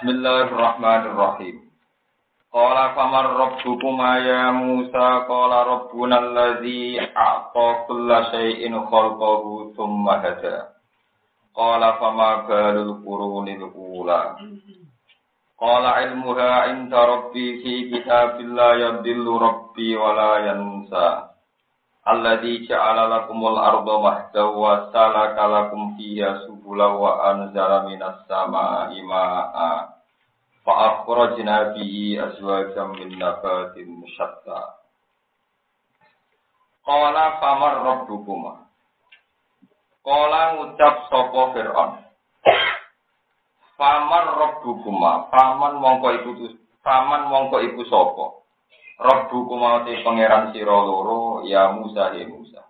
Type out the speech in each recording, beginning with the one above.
Bismillahirrahmanirrahim. Qala famar rabbukuma ya Musa qala rabbuna alladzi a'ta kulla shay'in khalqahu thumma hada. Qala fama balul qurunil ula. Qala ilmuha inda rabbi fi kitabillah yadillu rabbi wa la yansa. Alladzi ja'ala lakumul arda mahda wa salaka lakum fiha subula wa anzala minas samaa'i maa'a fa akhrajna bihi azwajan min nabatin syatta Qala famar rabbukuma? Qala ngucap sapa Fir'aun. Famar rabbukuma? Paman mongko iku paman mongko iku sapa? Rabbu kumauti pangeran sira loro ya Musa ya Musa.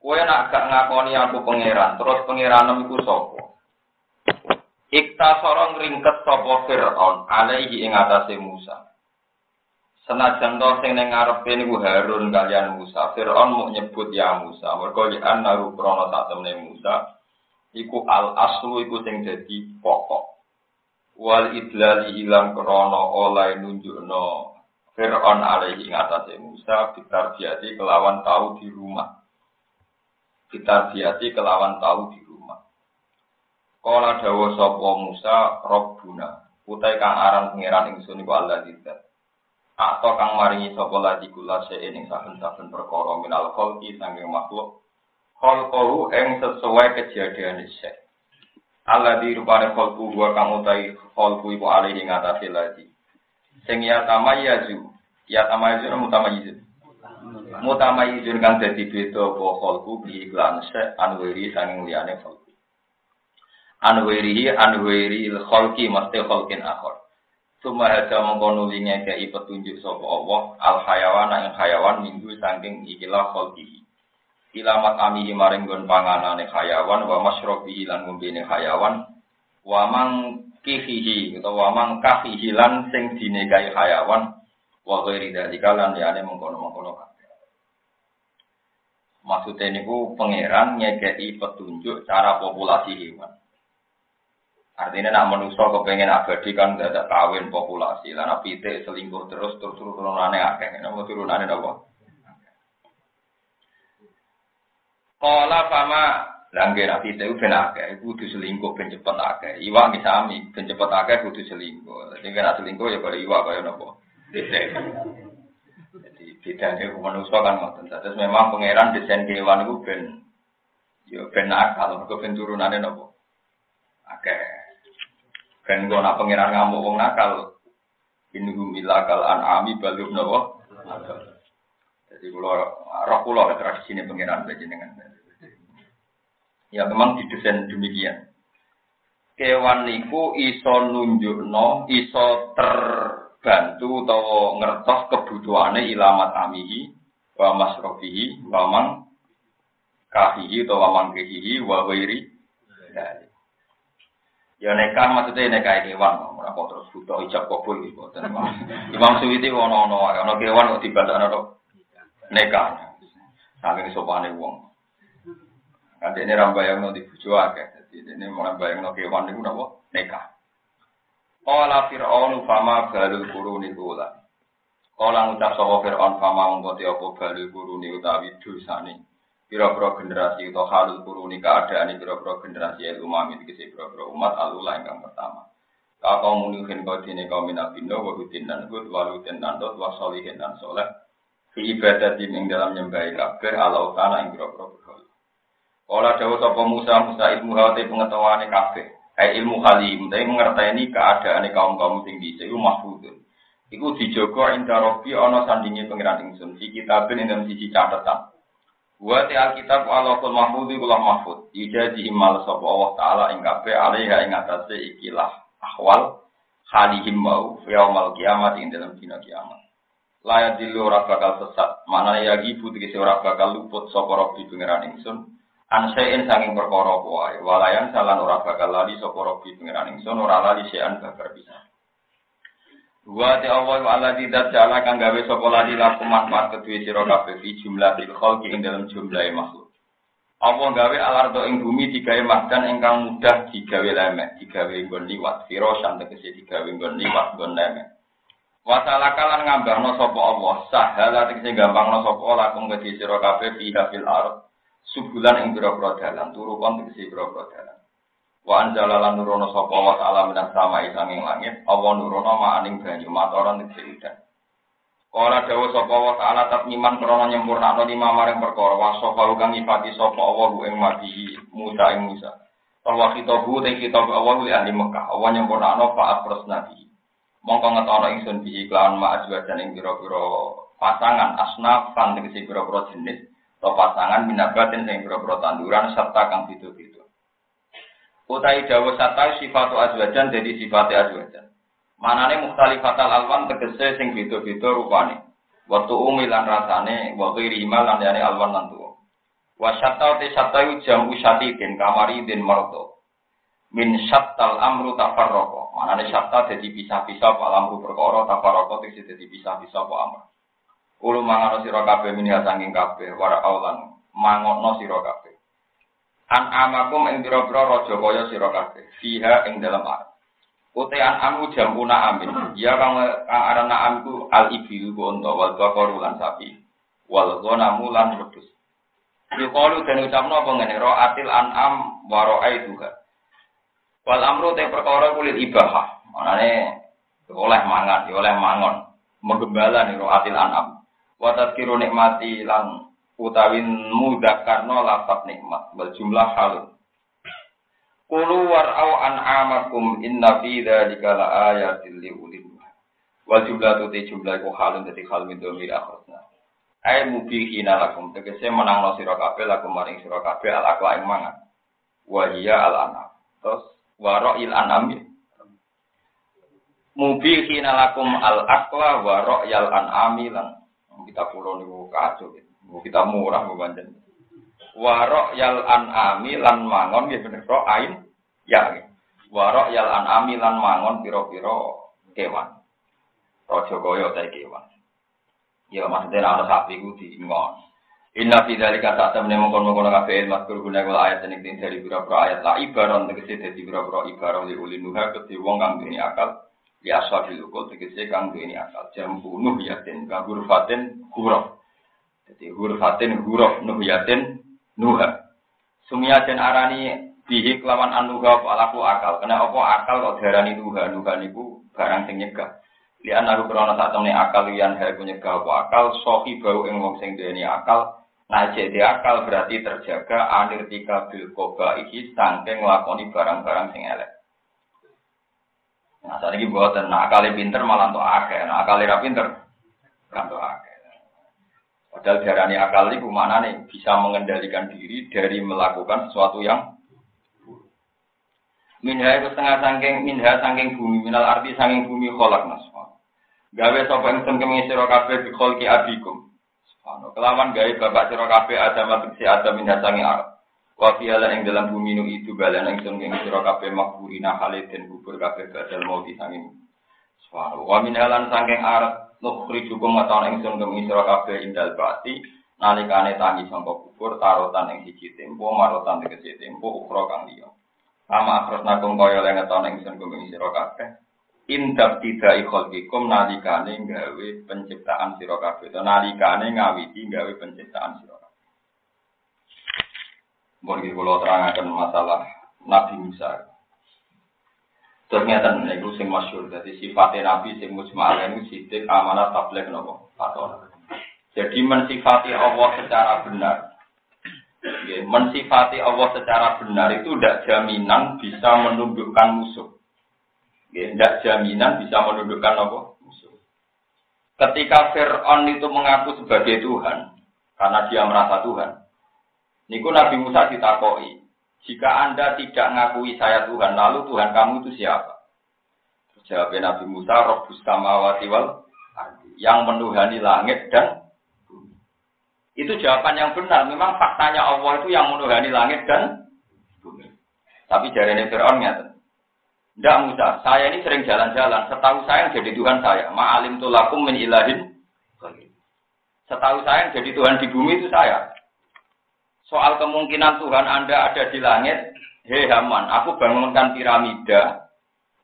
Kowe nak gak ngakoni aku pangeran, terus pangeran iku sapa? Ikta sorong ringket sapa Firaun alaihi ing atase Musa. Senajan to sing ning ngarepe niku Harun kalian Musa, Firaun mau nyebut ya Musa. Mergo ya naru krana sak temne Musa iku al aslu iku sing dadi pokok. Wal idlali ilang krana oleh nunjukno Fir'aun alaihi ngatasi Musa bitarbiati kelawan tahu di rumah. Bitarbiati kelawan tahu di rumah. Kala dawa sapa Musa Rabbuna, utai kang aran pangeran ingsun iku Allah tidak. Atau kang maringi sapa lagi kula ing saben-saben perkara minal khalqi sanging makhluk. Khalqahu ing sesuai kejadian isek. Allah di rupane khalqu wa kang utai khalqu iku alaihi ngatasi lagi. Sing ya tamayazu Ya tamayizun mutamayizun. Mutamayizun kang dadi beda apa kholku bi iklan se anwiri sanging liyane kholku. Anwirihi anwiri kholki mesti kholkin akhir. Suma haja mengkono linya kei petunjuk sapa Allah al hayawan ing hayawan minggu saking ikilah kholki. Ilamat amihi maring gon panganane hayawan wa masyrobihi lan ngombene hayawan wa mang kihihi utawa wa mang kahihi lan sing dinegai hayawan wa ghairi dzalika lan liyane mengkono-mengkono. Maksudnya niku pangeran ngekei petunjuk cara populasi hewan. Artinya nak manusia kepengen abadi kan tidak kawin populasi. Lah nabi selingkuh terus terus turunannya akeh. Nama turunannya apa? Kala fama langge nabi itu ben akeh, kudu selingkuh ben cepet akeh. Iwak misami ben cepet akeh kudu selingkuh. Jadi kan selingkuh ya kalau iwak kaya napa? Jadi bedanya manusia kan ngoten. Terus memang pangeran desain kewan itu ben yo ben nakal, mergo ben turunane nopo? Oke. Ben kok nak pangeran ngamuk wong nakal. Ini humilakal an'ami balum nopo? Jadi kalau roh kula tradisi ini pangeran dengan Ya memang didesain demikian. Kewan niku iso nunjukno, iso ter bantu utawa ngertos kebutuhane ilamat amihi wa masrofihi wa man kahihi utawa man kehihi wa wairi Ya nekah maksudnya nekah kewan, ora kok terus butuh ijab kabul gitu. Imam Suwiti ono ono ono kewan kok dibandakno tok nekah. Saking sopane wong. Kan ini rambayang di bojo akeh. Jadi ini rambayang kewan niku napa? Nekah. Qala Fir'aun fama balul quruni kula. Qala ngucap sapa Fir'aun fama mongko apa balul quruni utawi dosane. Pira-pira generasi atau halul quruni keadaan pira-pira generasi el umami dikisi pira-pira umat alula ingkang pertama. Kau kaum munuhin kau dini kaum minabindo wa hutin dan hud wa lutin dan dot wa solihin dan soleh. Fi ibadah ing dalam nyembahi kabeh ala utana ing pira-pira berhala. Kala dawuh sapa Musa Musa ilmu hati pengetahuane kabeh. Kayak ilmu halim, tapi mengerti keadaan kaum kaum tinggi, itu mahfudun. Iku dijogo inda robi ono sandingi pengiran ingsun. Si kitabin dalam sisi catatan. Wa ti alkitab alaqul mahfud iku lah mahfud. Ijazi himal sapa Allah taala ing kabeh alaiha ing atase ikilah ahwal halihim mau yaumal kiamat ing dalam dina kiamat. Layak dilu ora bakal sesat. Mana ya gibu tegese ora bakal luput sapa robi pengiran ingsun ansein sanging perkara wae walayan salan ora bakal lali sapa robi pengiran ingsun ora lali sean bakar bisa Wa ta Allah wa ala tidak jala kang gawe sapa lali laku manfaat kedue sira kabeh fi jumlah bil khalqi ing dalam jumlah makhluk Apa gawe alardo ing bumi digawe mahdan ingkang mudah digawe lemek, digawe nggon liwat, firosan tegese digawe nggon liwat, nggon lemek. Wasalakalan ngambahno sapa Allah, sahala tegese gampangno sapa lakum kedhi sira kabeh fi fil ard. Subulan ing pira-pira dalan, turu kon tegese pira-pira dalan. Wa anzala lan nurono sapa wa ta'ala minas samai sanging langit, Allah nurono ma'aning banyu matoran tegese udan. Kala dawa sapa wa ta'ala tatmiman krana nyempurnakno lima maring perkara wa sapa kang nyifati sapa Allah ing mati Musa ing Musa. Bahwa kitabu te kitab Allah li ahli Mekah, Allah nyempurnakno fa pros nabi. Mongko ngetono ingsun bihi kelawan ma ajwajan ing pira-pira pasangan asnaf kan tegese pira-pira jenis atau pasangan minabatin sing pira-pira tanduran serta kang beda-beda. Utai dawa sata sifatu azwajan jadi sifat azwajan. Manane mukhtalifatal alwan tegese sing beda-beda rupane. Waktu umilan rasane, waktu rima lan yani alwan lan tuwa. Wa syatta te syatta yu jam den kamari den marto. Min syattal amru tafarraqa. Manane syatta dadi pisah-pisah apa amru perkara tafarraqa tegese dadi pisah-pisah apa amru. Kulo mangono sira kabeh minha sanging kabeh wara aulan mangono sira kabeh. An amakum ing pira-pira raja kaya sira kabeh. Fiha ing dalam ar. Utean amu jamuna amin. Ya kang kang aran naam iku al ibilu ku unta wal baqaru lan sapi. Wal ghanamu lan wedhus. Yuqalu dan ucapno apa ngene ra'atil an'am wa ra'aituha. Wal amru te perkara kulit ibahah. Manane oleh mangan, oleh mangon. Menggembala nih ra'atil an'am. Wa tadkiru nikmati lan utawin mudah karena lafat nikmat. Bal jumlah halun. Kulu war'au an'amakum inna fi dzalika laayatil liulil Wal jumlah tu jumlah iku halun dadi hal min dhamir akhirna. Ai mubihina lakum tegese menangno sira kabeh maring sira al akla ing mangan. Wa hiya al anam. Terus wa ra'il anam. Mubihina lakum al akla wa ra'yal anami lan kita pulau niku kacau gitu. Kita murah bukan warok yal an'ami lan mangon nggih bener ro ain? Ya warok yal an'ami lan mangon pira-pira kewan. Raja kaya ta kewan ya maksudnya ana sapi ku diingon Inna fi dzalika ta'tam ne mongkon-mongkon kabeh ilmu kur guna kula ayat ning dari pira-pira ayat. La ibaron tegese dadi pira-pira ibaron li ulil nuha kedhe wong kang duweni akal ya ashabil ukul tegese kang duweni akal jam bunuh yatin kang hurfatin huruf jadi hurfatin huruf nuh yatin nuha. Sumia den arani bihi kelawan anuha palaku akal. Kena apa akal kok diarani nuha? Nuha niku barang sing nyegah. Lian aku krono sak temne akal lian hal nyegah apa akal sohi bau ing wong sing duweni akal. Nah, jadi akal berarti terjaga anirtika bil koba iki sangking nglakoni barang-barang sing elek. Nah, saat ini buatan, nah akali pinter malah untuk akeh, nah akali ra pinter, kan untuk akeh. Padahal darani akal itu mana nih bisa mengendalikan diri dari melakukan sesuatu yang Minha itu setengah sangking, minha sangking bumi, minal arti sangking bumi kolak mas. Gawe sapa ingsun kemi sira kabeh bi kholqi abikum. Kelawan gawe bapak sira kabeh ada matuk si ada minha sangking art. Wa fiala ing dalam bumi nu itu balan ingsun kemi sira kabeh makburina haliden kubur kabeh badal mau disanging. Subhanahu wa minha lan sangking art nukri cukup ngetahuan ingsun kemi sira kabeh indal bati nalikane tangi sangka kubur tarotan ing siji tempo marotan tegese tempo ukra kang liya. Ama akros nakum kaya le ngetahuan ingsun kemi sira kabeh. Indak tidak ikholkikum nalikane gawe penciptaan sira kabeh. Nalikane ngawiti gawe penciptaan kabeh Mungkin kalau terangkan masalah Nabi Musa, ngeten niku sing masyhur dadi sifatnya Nabi sing mujmal niku sidik amanah napa? Fatona. Jadi mensifati Allah secara benar. Mensifati Allah secara benar itu tidak jaminan bisa menundukkan musuh. Tidak jaminan bisa menundukkan apa? Musuh. Ketika Fir'aun itu mengaku sebagai Tuhan, karena dia merasa Tuhan. Niku Nabi Musa ditakoi, jika Anda tidak ngakui saya Tuhan, lalu Tuhan kamu itu siapa? Jawab Nabi Musa, Robbus samawati wal yang menuhani langit dan bumi. Itu jawaban yang benar. Memang faktanya Allah itu yang menuhani langit dan bumi. Tapi jari ini ngeten. Tidak Musa, saya ini sering jalan-jalan. Setahu saya yang jadi Tuhan saya. Ma'alim tulakum min ilahin. Setahu saya yang jadi Tuhan di bumi itu saya. Soal kemungkinan Tuhan Anda ada di langit, hei Haman, aku bangunkan piramida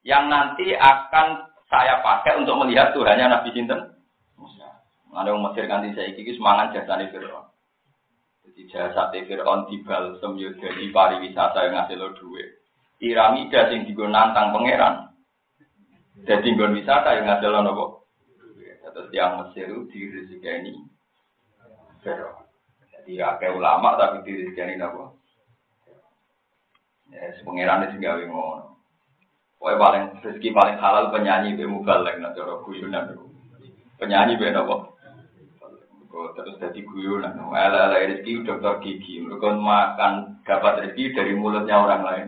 yang nanti akan saya pakai untuk melihat Tuhannya Nabi Sinten. Ada yang Mesir kanti saya iki semangat jasa nih Fir'aun. Jadi jasa Fir'aun di balsem yo dari pariwisata yang ngasih lo duit. Piramida sing digo nantang pangeran. Jadi nggon wisata yang ngasih lo nopo. Terus yang Mesir itu dirizikani Fir'aun. Jadi akeh ulama tapi dirizikani nopo. Ya, pangeran itu gawe ngono. Pokoknya paling rezeki paling halal penyanyi be mubalek nah cara guyonan Penyanyi be nopo? terus jadi guyonan. Ala ala rezeki dokter gigi. Mereka makan dapat rezeki dari mulutnya orang lain.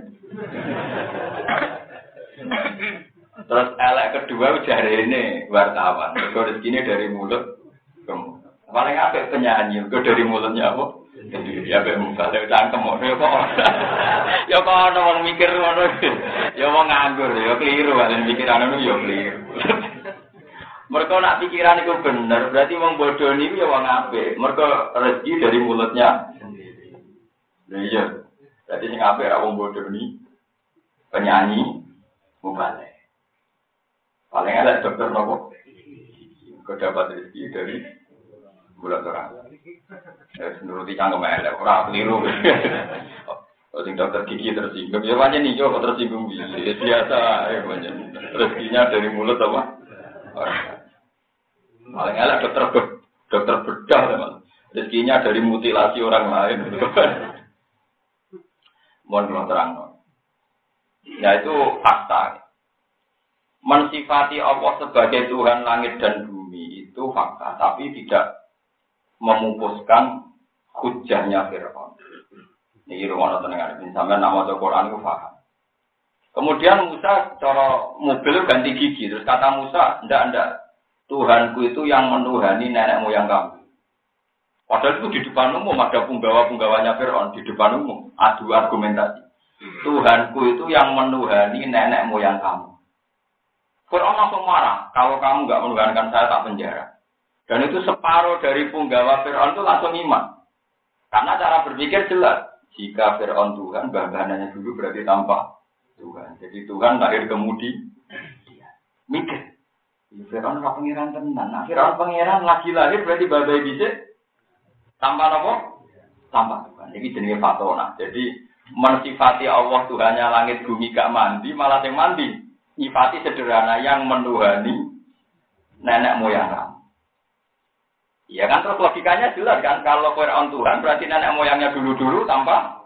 terus elek kedua ujar ini wartawan. Mereka rezeki ini dari mulut Paling apa penyanyi? Mereka dari mulutnya apa? Ya be mubalik cangkem ya kok. Ya kok ana wong mikir ngono. Ya wong nganggur ya keliru kan pikiran ngono ya keliru. Mereka nak pikiran itu bener, berarti wong bodoh ini ya wong apik. Mereka rezeki dari mulutnya sendiri. iya. Berarti sing apik ra wong bodoh ini penyanyi mubalik. Paling ada dokter nopo. Kau dapat rezeki dari bulan orang. Ya nuruti cangkem elek, ora keliru. Kalau sing dokter gigi tersinggung, ya banyak nih, kok tersinggung biasa, ya banyak. Rezekinya dari mulut apa? Paling elek dokter dokter bedah teman. Rezekinya dari mutilasi orang lain. Mohon belum terang. Ya itu fakta. Mensifati Allah sebagai Tuhan langit dan bumi itu fakta, tapi tidak memupuskan hujahnya Fir'aun. Ini rumah tenang ini sampai nama Quran itu paham. Kemudian Musa cara mobil ganti gigi, terus kata Musa, ndak ndak Tuhanku itu yang menuhani nenek moyang kamu. Padahal itu di depan umum ada punggawa-punggawanya Fir'aun di depan umum adu argumentasi. Tuhanku itu yang menuhani nenek moyang kamu. Fir'aun langsung marah. Kalau kamu nggak menuhankan saya tak penjara. Dan itu separuh dari punggawa Fir'aun itu langsung iman. Karena cara berpikir jelas. Jika Fir'aun Tuhan, bahannya dulu berarti tanpa Tuhan. Jadi Tuhan lahir kemudian. Mikir. Fir'aun ora pangeran tenan. Nah, Fir'aun pangeran lagi lahir berarti babai bisa tanpa apa? Tanpa Tuhan. Ini jenis fatona. Jadi mensifati Allah Tuhannya langit bumi gak mandi, malah yang mandi. Nyifati sederhana yang menuhani nenek moyang. Iya kan terus logikanya jelas kan kalau Fir'aun Tuhan berarti nenek moyangnya dulu-dulu tanpa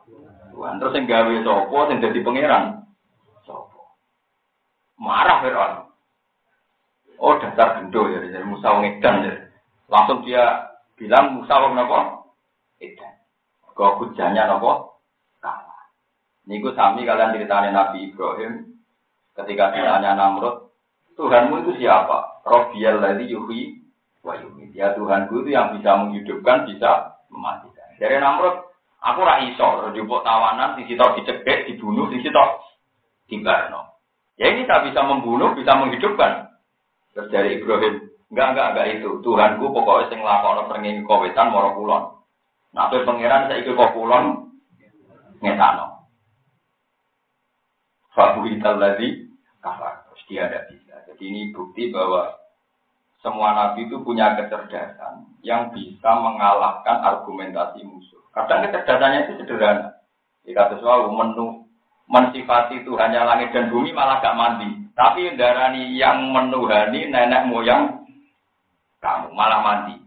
Tuhan. Terus yang gawe sopo, yang jadi pangeran. Sopo. Marah Fir'aun. Oh dasar gendo ya, dari Musa wong edan ya. Langsung dia bilang Musa wong nopo edan. Kau hujannya nopo kalah. Niku sami kalian ceritanya Nabi Ibrahim ketika ditanya Namrud, Tuhanmu itu siapa? Robial lagi yuhi wa yuhi. Ya Tuhanku itu yang bisa menghidupkan, bisa mematikan. Dari Namrud, aku ra iso, jupuk tawanan, di situ dicekek, dibunuh, di situ dibarno. Ya ini tak bisa membunuh, bisa menghidupkan. Terus dari Ibrahim, enggak enggak enggak itu. Tuhanku pokoknya sing lakon srengenge kowetan moro kulon. Nah, kowe pangeran saiki kok kulon ngetano. Fabuhital ladzi kafar. Terus dia ada bisa. Jadi ini bukti bahwa semua nabi itu punya kecerdasan yang bisa mengalahkan argumentasi musuh. Kadang kecerdasannya itu sederhana. Jika sesuatu menu mensifati Tuhannya langit dan bumi malah gak mandi. Tapi darani yang menuhani nenek moyang kamu malah mandi.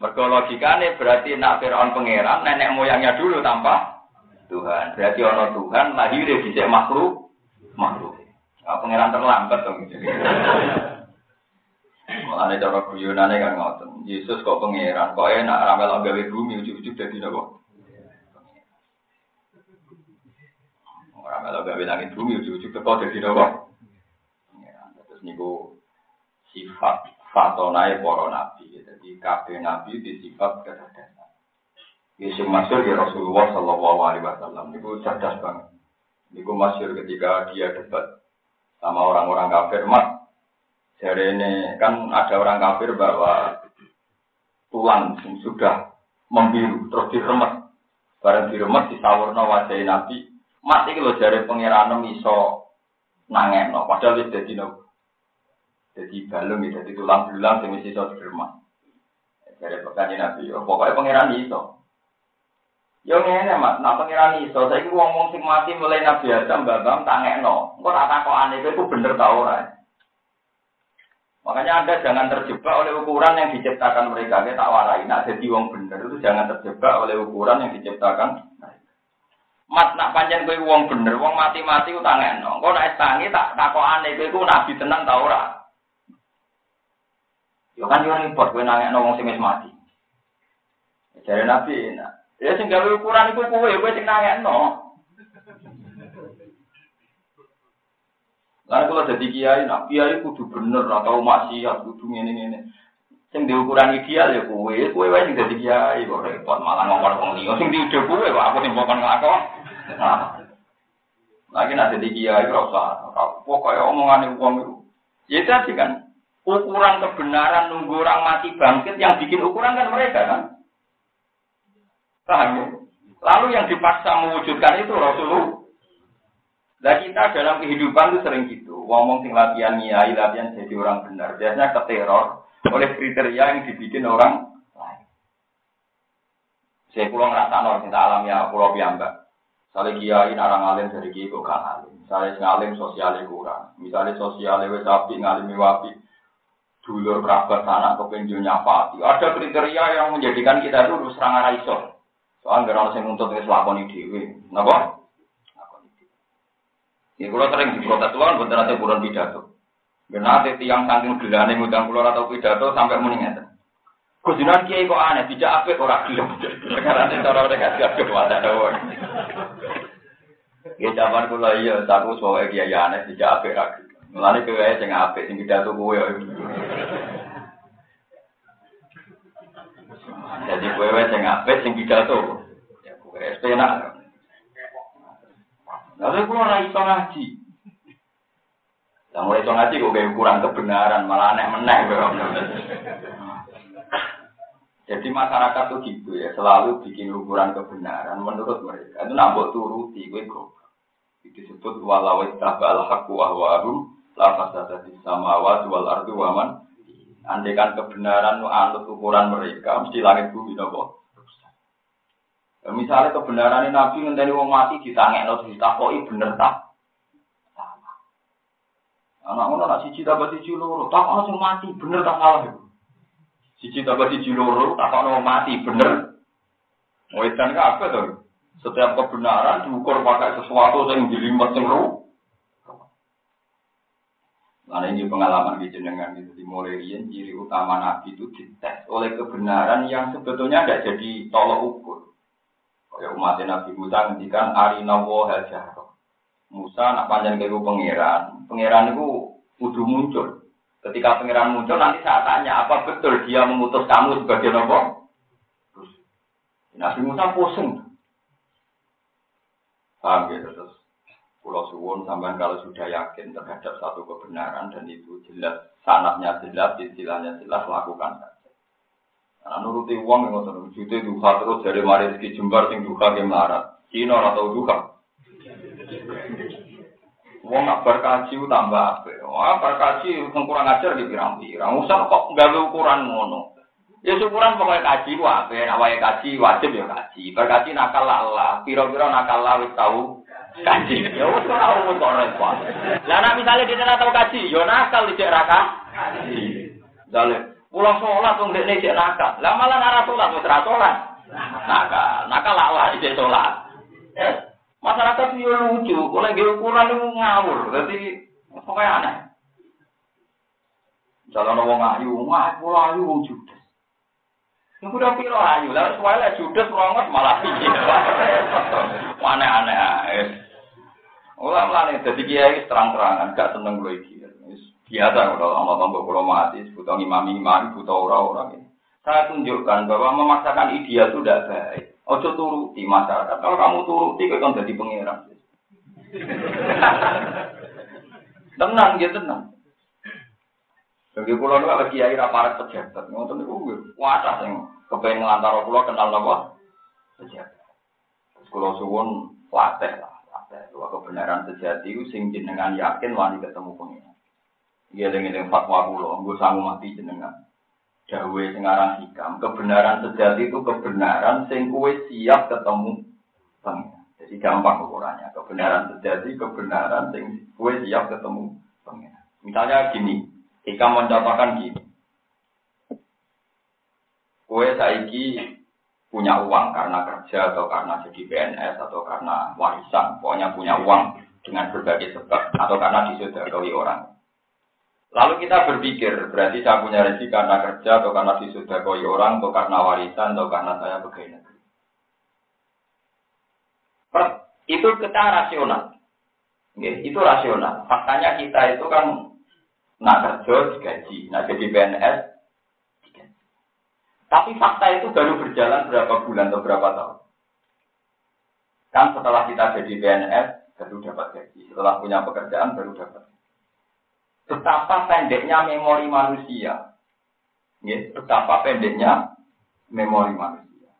Mergo logikane berarti nak Firaun pangeran nenek moyangnya dulu tanpa Tuhan. Berarti ono Tuhan lahir di makhluk makhluk. Nah, pangeran terlambat dong. Malah ada cara guyonane kan ngoten. Yesus kok pangeran, kok enak ramel gawe bumi ujug-ujug dadi napa? Ora melo gawe langit bumi ujug-ujug teko dadi napa? niku sifat fatonai para nabi. Jadi kabeh nabi di sifat kecerdasan. Yesus masyur ya Rasulullah Shallallahu Alaihi Wasallam niku cerdas banget. Niku masyur ketika dia debat sama orang-orang kafir mat. Jadi ini kan ada orang kafir bahwa tulang sudah membiru terus diremet Bareng diremet disawurno wajah Nabi. Mat iki lho jare pangeran iso nangekno padahal wis dadi no. Jadi balung ya, jadi tulang belulang sing mesti iso diremet. Jare pekan Nabi, oh, pokoknya pangeran iso. Yo ngene Mas, nak pangeran iso, saiki wong-wong sing mati mulai Nabi Adam babam tangekno. Engko takokane kowe iku bener ta ora? Makanya Anda jangan terjebak oleh ukuran yang diciptakan mereka. Kita tak warai, nak jadi wong bener itu jangan terjebak oleh ukuran yang diciptakan Mat nak panjang kowe wong bener, wong mati-mati utang eno. Kau nak tangi tak takokane kowe iku nabi tenan ta ora? Yo kan yo repot kowe nangekno wong sing wis mati. Jadi nabi, ya sing gawe ukuran iku kowe, kowe sing nangekno. Lalu kalau jadi kiai, nak kiai kudu bener atau maksiat kudu ngene ngene. Sing diukuran ideal ya kue, kue wae sing dadi kiai kok repot malah ngomong wong liya. Sing diudah kue aku sing bukan nglakon. Nah. Lagi nak jadi kiai ora usah. Pokoke omongane wong itu. Ya tadi kan ukuran kebenaran nunggu orang mati bangkit yang bikin ukuran kan mereka kan. Paham ya? Lalu yang dipaksa mewujudkan itu Rasulullah Nah kita dalam kehidupan itu sering gitu, ngomong sing latihan nyai, latihan jadi orang benar. Biasanya keteror oleh kriteria yang dibikin orang lain. Saya pulang ngerasa nor, kita alam ya pulau piambak. Misalnya kiai narang alim dari kiai kok gak alim. Misalnya ngalim sosialnya kurang. Misalnya sosialnya wes api ngalimi wapi. Dulur kerabat anak kepenjul nyapati. Ada kriteria yang menjadikan kita itu serang arah iso. Soalnya nggak orang yang nuntut wis lakoni dhewe. Napa? Ya kalau sering diprotes tuan, bukan nanti bulan pidato. Nanti tiang saking gelane ngundang pulau atau pidato sampai meninggal. Kujinan kiai kok aneh, tidak apa orang gelap. Karena nanti cara mereka siap ke wadah doang. Ya zaman kula iya, aku soalnya kiai aneh, tidak apa orang Mulane kowe ae sing apik sing pidato kowe. Jadi kowe sing apik sing pidato. Ya kowe enak. Lalu aku ora iso ngaji. Lah mulai iso ngaji kok kayak kurang kebenaran, malah aneh meneh Jadi masyarakat tuh gitu ya, selalu bikin ukuran kebenaran menurut mereka. Itu nambah turuti, gue kok. Itu disebut walau tabal haqqu la fasada sama samawati wal ardu waman. Andai kan kebenaran anut ukuran mereka, mesti langit bumi nopo. Ya, misalnya kebenaran ini Nabi ngenteni wong mati ditangekno ditakoki bener tak? Salah. Anak ngono nak siji tambah siji loro, takokno sing mati bener tak salah iku. Siji tambah siji loro, takokno mati bener. Wedan kabeh to. Setiap kebenaran diukur pakai sesuatu yang dilimet sing Nah ini pengalaman di jenengan itu dimulai ciri utama Nabi itu dites oleh kebenaran yang sebetulnya tidak jadi tolok ukur. Ya umat Nabi Musa ngendikan arina wa hajaro. Musa nak panjang kego pangeran. Pangeran itu kudu muncul. Ketika pangeran muncul nanti saya tanya apa betul dia mengutus kamu sebagai nopo? Nabi Musa pusing. Paham ya terus. Pulau Suwon sampai kalau sudah yakin terhadap satu kebenaran dan itu jelas sanatnya jelas, istilahnya jelas lakukan karena nuruti uang yang ngotot jute duka terus dari mari rezeki jembar sing duka yang melarat. Cina atau duka. Uang nggak berkaji tambah apa? Wah berkaji kurang ajar di pirang-pirang. Usah kok nggak ukuran ngono. Ya syukuran pokoknya kaji apa? Awalnya kaji wajib ya kaji. Berkaji nakal Allah. Piro-piro nakal Allah wis tahu kaji. Ya wis ora umum kok repot. Lah nek misale dia tahu kaji, yo ya nakal. Kaji. Dalem Pulang sholat tuh ndekne cek nakal. Lah malah nara sholat wis ra sholat. Nakal, nakal lah cek sholat. Masyarakat itu lucu, kalau lagi ukuran itu ngawur, jadi pokoknya aneh. Jalan wong ayu, ngah pulau ayu wong judes. Yang udah piro ayu, lalu soalnya judes rongot malah piye. Aneh-aneh. Ulah mulane dadi kiai terang-terangan, gak seneng gue iki. Biasa kalau Allah tambah kalau mati, butuh imam imam, butuh orang-orang ini. Saya tunjukkan bahwa memaksakan ideal itu tidak baik. Ojo turuti masyarakat. Kalau kamu turuti, kau kan jadi pengiran. tenang, ya tenang. Bagi pulau itu lagi kiai raparat pejabat. Ngotot itu kuasa yang kepengen ngelantar pulau kenal apa? Pejabat. Kalau suwun latih lah, latih. Kebenaran sejati sing jenengan yakin wani ketemu pengiran. Iya dengan fatwa kulo, gue sanggup mati jenengan. Dawe sekarang hikam, kebenaran sejati itu kebenaran sing kue siap ketemu pengiran. Jadi gampang ukurannya. Kebenaran sejati, kebenaran sing kue siap ketemu pengiran. Misalnya gini, hikam mencontohkan gini. Kue saiki punya uang karena kerja atau karena jadi PNS atau karena warisan, pokoknya punya uang dengan berbagai sebab atau karena disodakoi orang. Lalu kita berpikir, berarti saya punya rezeki karena kerja atau karena disodakoi orang atau karena warisan atau karena saya pegawai negeri. Itu kita rasional. itu rasional. Faktanya kita itu kan nak kerja digaji, nak jadi PNS tapi fakta itu baru berjalan berapa bulan atau berapa tahun. Kan setelah kita jadi PNS, baru dapat gaji. Setelah punya pekerjaan, baru dapat. Betapa pendeknya memori manusia. Ya, betapa pendeknya memori manusia.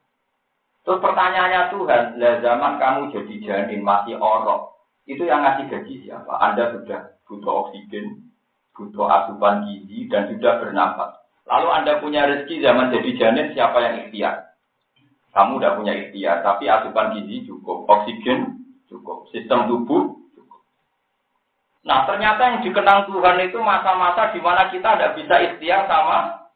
Terus pertanyaannya Tuhan, lah zaman kamu jadi janin masih orok, itu yang ngasih gaji siapa? Anda sudah butuh oksigen, butuh asupan gizi, dan sudah bernafas. Lalu Anda punya rezeki zaman jadi janin, siapa yang ikhtiar? Kamu udah punya ikhtiar, tapi asupan gizi cukup, oksigen cukup, sistem tubuh. Nah ternyata yang dikenang Tuhan itu masa-masa di mana kita tidak bisa ikhtiar sama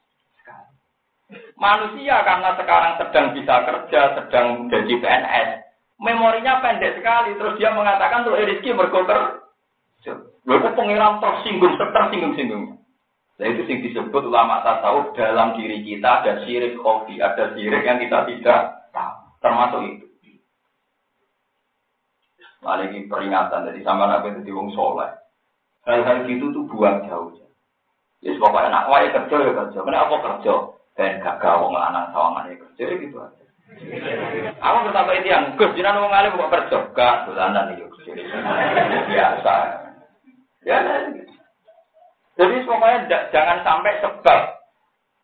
Manusia karena sekarang sedang bisa kerja, sedang jadi PNS, memorinya pendek sekali. Terus dia mengatakan tuh rezeki berkotor. Lalu pengiram tersinggung, tersinggung-singgungnya. Nah itu yang disebut ulama tasawuf dalam diri kita ada syirik kopi, ada syirik yang kita tidak tahu. Termasuk itu. Nah ini peringatan dari sama nabi itu wong soleh. Hal-hal gitu tuh buang jauh. Ya pokoknya anak wae kerja ya kerja. Kenapa apa kerja? Dan gak gawang lanang sawangan ya kerja ya gitu aja. Aku bertambah itu yang Gus jinan wong alim kok kerja? Gak, dolanan iki kerja. Biasa. Ya, gitu. Jadi pokoknya jangan sampai sebab.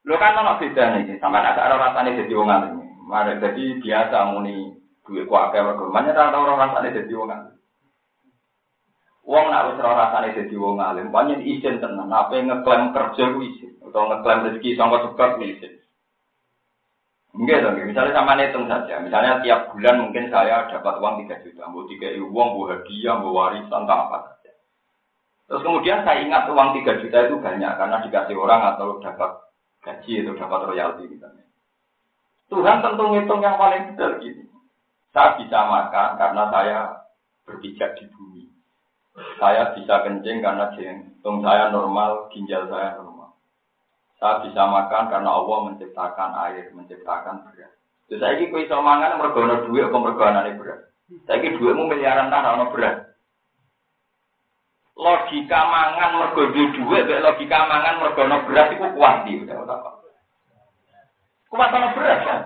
Lo kan ono beda nih, sampai ada orang rasanya jadi wong alim. Mari jadi biasa muni duit kayak mergo. Mana orang orang rasanya jadi wong alim. Wong nak wis ora rasane dadi wong alim, pancen izin tenan. Apa ngeklaim kerja ku izin, atau ngeklaim rezeki sangka sebab izin. Enggak dong, misalnya sama hitung saja. Misalnya tiap bulan mungkin saya dapat uang 3 juta, mau tiga uang, mau hadiah, mau warisan, tak apa. Terus kemudian saya ingat uang 3 juta itu banyak karena dikasih orang atau dapat gaji atau dapat royalti misalnya. Tuhan tentu ngitung yang paling benar gini. Saya bisa makan karena saya berpijak di bumi. Saya bisa kencing karena jantung saya normal, ginjal saya normal. Saya bisa makan karena Allah menciptakan air, menciptakan beras. Terus saya ini bisa mangan mergo duit atau mergo beras. Saya ini duitmu miliaran tanah beras logika mangan mergo duwe mek logika mangan mergo ono beras iku kuat di Kuat ono beras kan?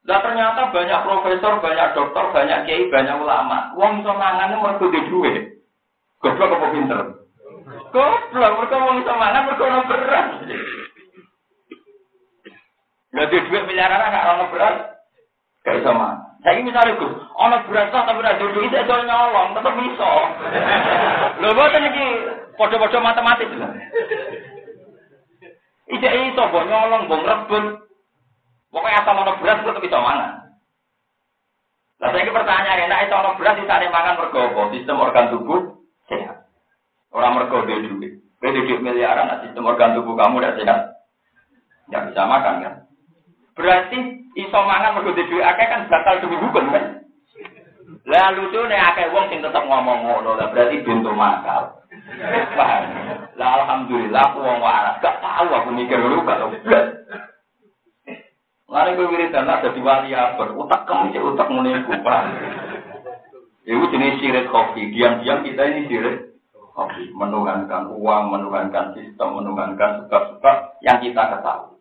Nah ternyata banyak profesor, banyak dokter, banyak kiai, banyak ulama. Wong iso mangan mergo duwe. Goblok apa pinter? Goblok, wong iso mangan mergo ono beras. Lah duwe miliaran gak ono beras. Gak iso. Saya ini misalnya Gus, ono beras tapi ora duduk itu iso nyolong, tetep iso. Lho boten iki padha-padha matematis. Ijek iso mbok nyolong, mbok rebut. Pokoknya asal ono beras tetep iso mangan. Lah saiki pertanyaan nek iso ono beras isane mangan mergo apa? Sistem organ tubuh. Orang mergo duwe duit. Kowe duit miliaran, nah sistem organ tubuh kamu udah sehat. Enggak bisa makan kan? Berarti iso mangan mergo duwe akeh kan batal demi hukum kan. Lah lucu nek akeh wong sing tetep ngomong ngono, lah berarti bintu makal. Lah alhamdulillah aku wong waras, gak tahu aku mikir dulu gak tahu. Lari gue wiridan ada di wali apa? Utak kamu cek utak mulai kupah. Itu jenis sirik kopi. Diam-diam kita ini sirik kopi. Menuhankan uang, menuhankan sistem, menuhankan sebab-sebab yang kita ketahui.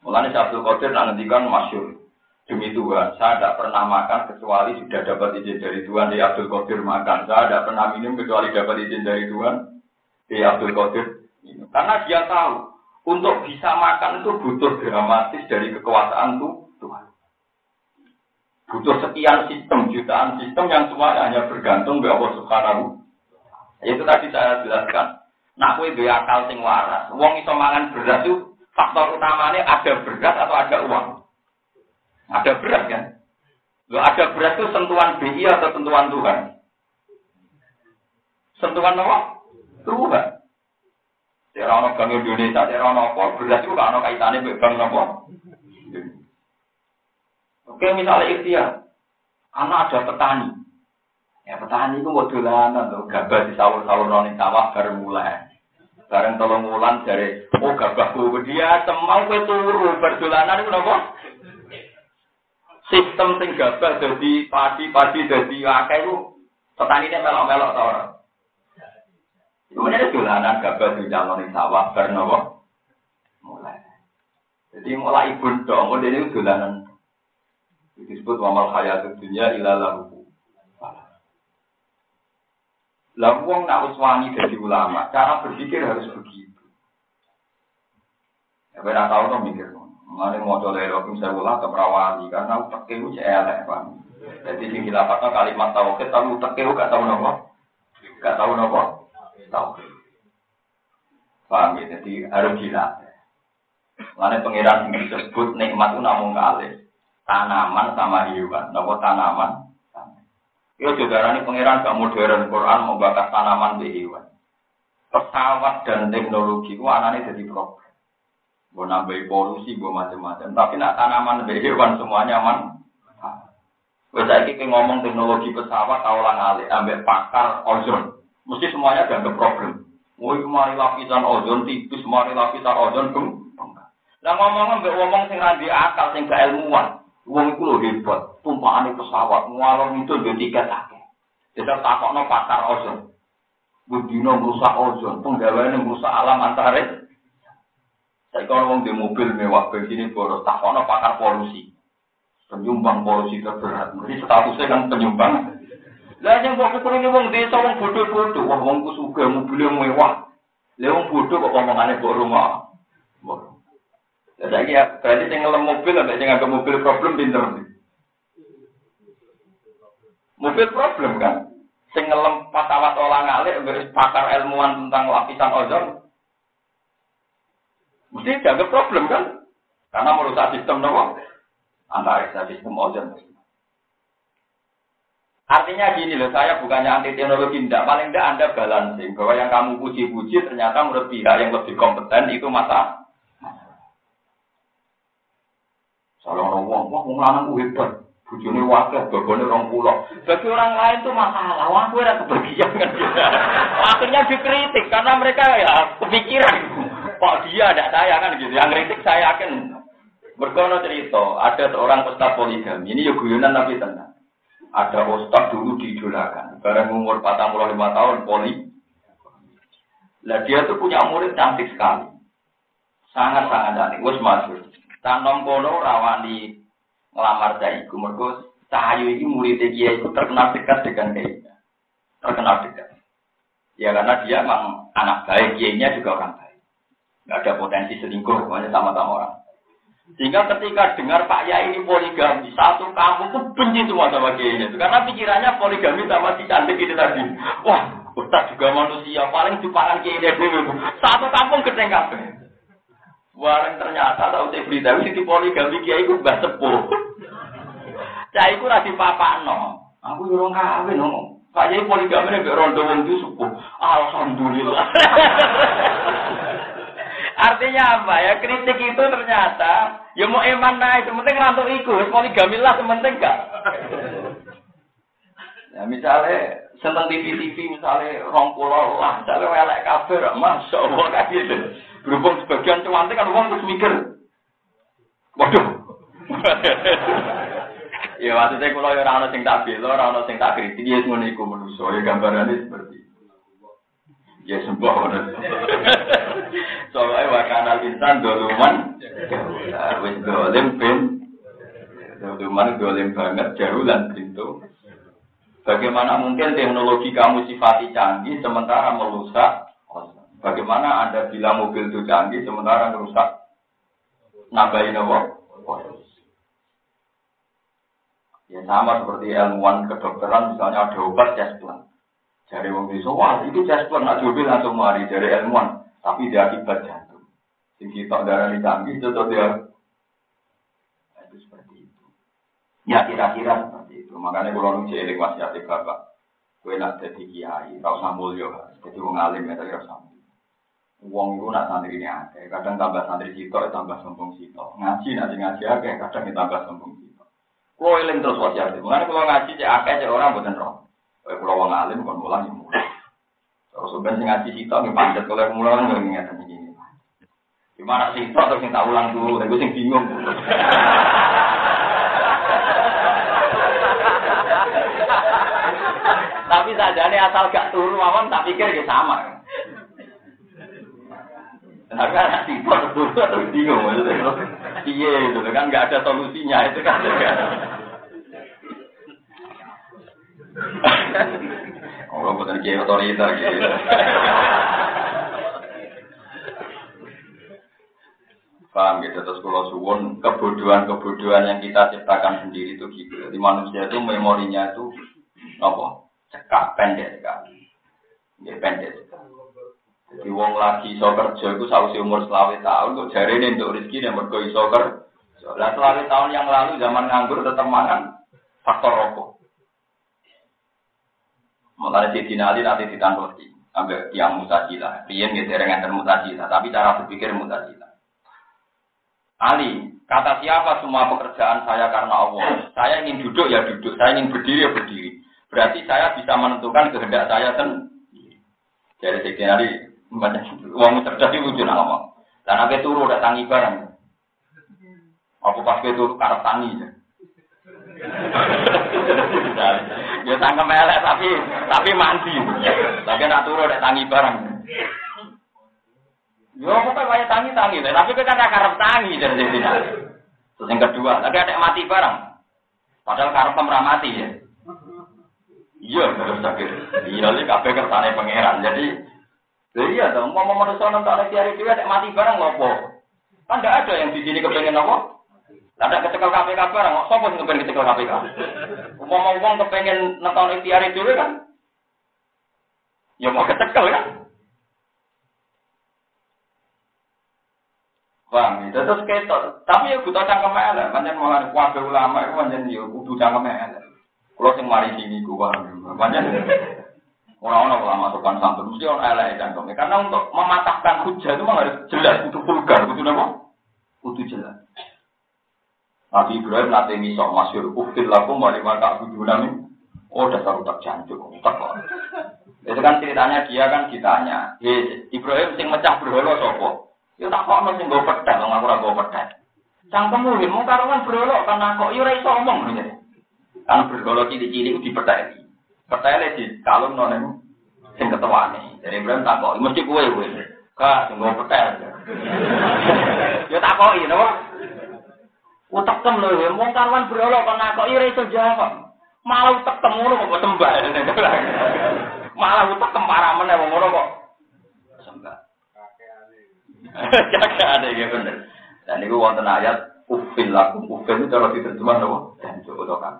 Mulanya Abdul Qadir nanti kan masyur. Demi Tuhan, saya tidak pernah makan kecuali sudah dapat izin dari Tuhan. Di Abdul Qadir makan. Saya tidak pernah minum kecuali dapat izin dari Tuhan. Di Abdul Qadir. Karena dia tahu, untuk bisa makan itu butuh dramatis dari kekuasaan tuh Tuhan. Butuh sekian sistem, jutaan sistem yang semua hanya bergantung kepada Allah Subhanahu. Itu tadi saya jelaskan. Nah, kue dua akal sing waras. Uang iso mangan beras itu faktor utamanya ada beras atau ada uang. Ada beras kan? Lo ada beras itu sentuhan BI atau sentuhan Tuhan? Sentuhan apa? Tuhan. Tidak ada bank Indonesia, tidak ada apa. Beras itu ada kaitannya dengan bank. Oke, misalnya ikhtiar. Karena ada petani. Ya, petani itu mau dolanan tuh. Gabah di sawur-sawur noni sawah baru mulai. Bareng tolong mulan dari, oh gabahku dia semau ke turu berdolanan itu nopo. Sistem sing gabah jadi padi-padi jadi akeh itu petani ini melok-melok tau orang. Kemudian dolanan gabah di calon sawah baru nopo. Mulai. Jadi mulai ibun dong, ini dolanan disebut wamal hayat dunia ilalahu. Lah wong nak uswani dari ulama, cara berpikir harus begitu. Ya benar tahu tuh mikir. Mengenai dari waktu saya ulah ke perawali karena utak itu elek pak. Jadi sing dilapatkan kalimat tauhid tapi utak itu gak tahu nopo, gak tahu nopo, tahu. Paham ya? Jadi harus gila. Mengenai pengiran disebut nikmat itu namun kali tanaman sama hewan. Nopo tanaman? Yo juga ini pangeran gak modern Quran mau tanaman di hewan. Pesawat dan teknologi itu anaknya jadi problem. Gue nambahi polusi, gue macam-macam. Tapi nak tanaman di hewan semuanya aman. Gue saya ngomong teknologi pesawat, lang alih, ambil pakar ozon. Mesti semuanya ada problem. Woi kemari lapisan ozon tipis, kemari lapisan ozon bung. Nah ngomong ngomong sing randi akal, sing keilmuan. Wong iku lho hebat, tumpakane pesawat ngalor itu yo tiket akeh. Kita takokno pasar ozon. Budino merusak ozon, penggaweane merusak alam antare. Saya kalau wong di mobil mewah begini boros takokno pakar polusi. Penyumbang polusi terberat. Jadi statusnya kan penyumbang. Lah yang kok ini wong desa wong bodoh-bodoh, wah wong ku suka mobil mewah. Lah wong bodoh kok omongane kok rumah. Jadi ya, berarti yang ngelem mobil, ada yang agak mobil problem pinter. Mobil problem kan? Sing ngelem pesawat olah ngalik, pakar ilmuwan tentang lapisan ozon. Mesti jaga problem kan? Karena merusak sistem nopo. Antara sistem ozon. Artinya gini loh, saya bukannya anti teknologi, tidak. Paling tidak Anda balancing. Bahwa yang kamu puji-puji ternyata menurut pihak yang lebih kompeten itu masa Kalau orang wong, wah wong lanang hebat. Bujune wakil, babone orang pulau. Bagi orang lain itu masalah. Wah, gue ada kebagian kan. Akhirnya dikritik karena mereka ya kepikiran. Kok dia ada saya kan gitu. Yang kritik saya yakin. Berkono cerita, ada seorang ustaz poligami. Ini ya guyonan tapi tenang. Ada ustaz dulu diidolakan. Barang umur 45 tahun poli. Lah dia tuh punya murid cantik sekali. Sangat-sangat cantik. Wes masuk. Tanom kono rawani ngelamar iku mergo Cahayu ini murid dia itu terkenal dekat dengan dia. Terkenal dekat. Ya karena dia memang anak baik, kiainya juga orang baik. Gak ada potensi selingkuh, semuanya sama-sama orang. Sehingga ketika dengar Pak Yai ini poligami, satu kampung tuh benci semua sama kiainya. Karena pikirannya poligami sama si cantik itu tadi. Wah, Ustaz juga manusia, paling jupangan kiainya dulu. Satu kampung gedeng kabeh. Warang ternyata tahu saya berita itu poligami kiai itu mbah sepuh. Cah iku ra dipapakno. Aku yo ora kawin no. Pak Yai poligami nek rondo wong itu sepuh. Alhamdulillah. Artinya apa ya? Kritik itu ternyata ya mau eman naik, sementing rantuk iku, poligami lah sementing gak. Ya misalnya seneng TV TV misalnya rong pulau lah, misalnya welek kafe, masya Allah kayak gitu. Berhubung sebagian cuantik kan uang terus mikir. Waduh. ya maksudnya kalau ya orang sing tak bela, orang sing tak kritik, ya semua iku manusia. Ya gambarannya seperti Ya sembah bener. Soalnya wakana insan doluman, wis dolim bin, doluman dolim banget, jauh dan pintu. Bagaimana mungkin teknologi kamu sifati canggih sementara merusak Bagaimana Anda bilang mobil itu canggih sementara merusak nambahin apa? Ya sama seperti ilmuwan kedokteran misalnya ada obat jasplan. Jadi wong desa wah itu jasplan nak jodoh langsung mari dari ilmuwan tapi dia akibat jantung. Sing kita darah di canggih itu dia nah, itu seperti itu. Ya kira-kira seperti itu. Makanya kalau nunggu eling wasiat bapak, kue nak jadi kiai, tau sambul yo, jadi wong alim ya tapi rasa Wong itu nak santri ini akeh, kadang tambah santri sitok, tambah sombong sitok. Ngaji nanti ngaji akeh, kadang tambah sombong sitok. Kulo eling terus wasiat. Mengenai kulo ngaji cek akeh cek orang bukan roh. Kayak kulo wong alim kon mulang ya mulang. Terus sebenarnya ngaji sitok nih pancet kalau yang mulang nggak ingat ini. Gimana sitok terus kita ulang dulu, aku sing bingung. Tapi saja nih asal gak turun mawon tak pikir ya sama. Tapi anak tipe terus terus bingung maksudnya. Iya itu kan nggak ada solusinya itu kan. Oh, bukan kiai otorita gitu. Paham gitu, terus kalau suwon, kebodohan-kebodohan yang kita ciptakan sendiri itu gitu. Di manusia itu memorinya itu, apa? Cekak, pendek sekali. Ya, pendek sekali. Jadi wong lagi iso kerja sausi umur selawe tahun kok jari ini untuk rezeki dan mergo iso kerja. Lah selawe tahun yang lalu zaman nganggur tetap makan faktor rokok. Mulai si dinali nanti ditangkoti ambil tiang mutajila. Rian gitu dengan mutajila, tapi cara berpikir mutajila. Ali, kata siapa semua pekerjaan saya karena Allah. Saya ingin duduk ya duduk, saya ingin berdiri ya berdiri. Berarti saya bisa menentukan kehendak saya sendiri. Jadi si dinali Uang cerdas itu wujud ngomong. Dan aku turu udah tangi barang. Aku pas ke turu karep tangi ya. ya tangga melek tapi tapi mandi. Tapi nak turu udah tangi barang. Yo aku kan banyak tangi tangi, tapi kan ada karep tangi jadi sini. Terus yang kedua, lagi ada mati barang. Padahal karep mati ya. Iya, terus sakit. Iya, ini kabeh kersane pangeran. Jadi Jadi iya dong, mau mau manusia nonton lagi hari dia mati barang ngopo. Kan tidak ada yang di sini kepengen apa? Ada kecekel KPK barang, kok sopo kepengen kecekel KPK? Mau mau wong kepengen nonton ikhtiar dhewe kan? Ya mau kecekel kan? Paham ya? Terus ketok, tapi ya butuh cangkem elek, pancen malah kuwabe ulama itu pancen ya kudu cangkem elek. Kulo sing mari sini ku paham. Pancen Orang-orang ulama sopan santun mesti orang elek cangkemnya. Karena untuk mematahkan hujah itu memang harus jelas, butuh vulgar, butuh apa? Butuh jelas. Nabi Ibrahim nanti misok masyur ufil lakum wali maka abu nami. Oh dasar utak jancuk, utak kok. Itu kan ceritanya dia kan ditanya, Hei Ibrahim sing mecah berhala sopo. Ya tak kok sing nggo pedang, wong aku ora nggo pedang. Cangkemmu mau karuan berhala karena kok yo ora iso omong. Kan berhala cilik-cilik dipetheki. Pertanyaan di kalung nonem sing ketuane. Jadi Ibrahim tak kok, mesti kue kue. Kak, tunggu petel. Ya tak kok ini, apa? Utekem lho, wong karuan berolok kok kok ira iso jawab. Malah utekem ngono kok sembah. Malah utekem parah meneh wong ngono kok sembah. Kakek ya bener. Dan itu wonten ayat ufil lakum ufil itu cara diterjemah apa? Dan coba kan.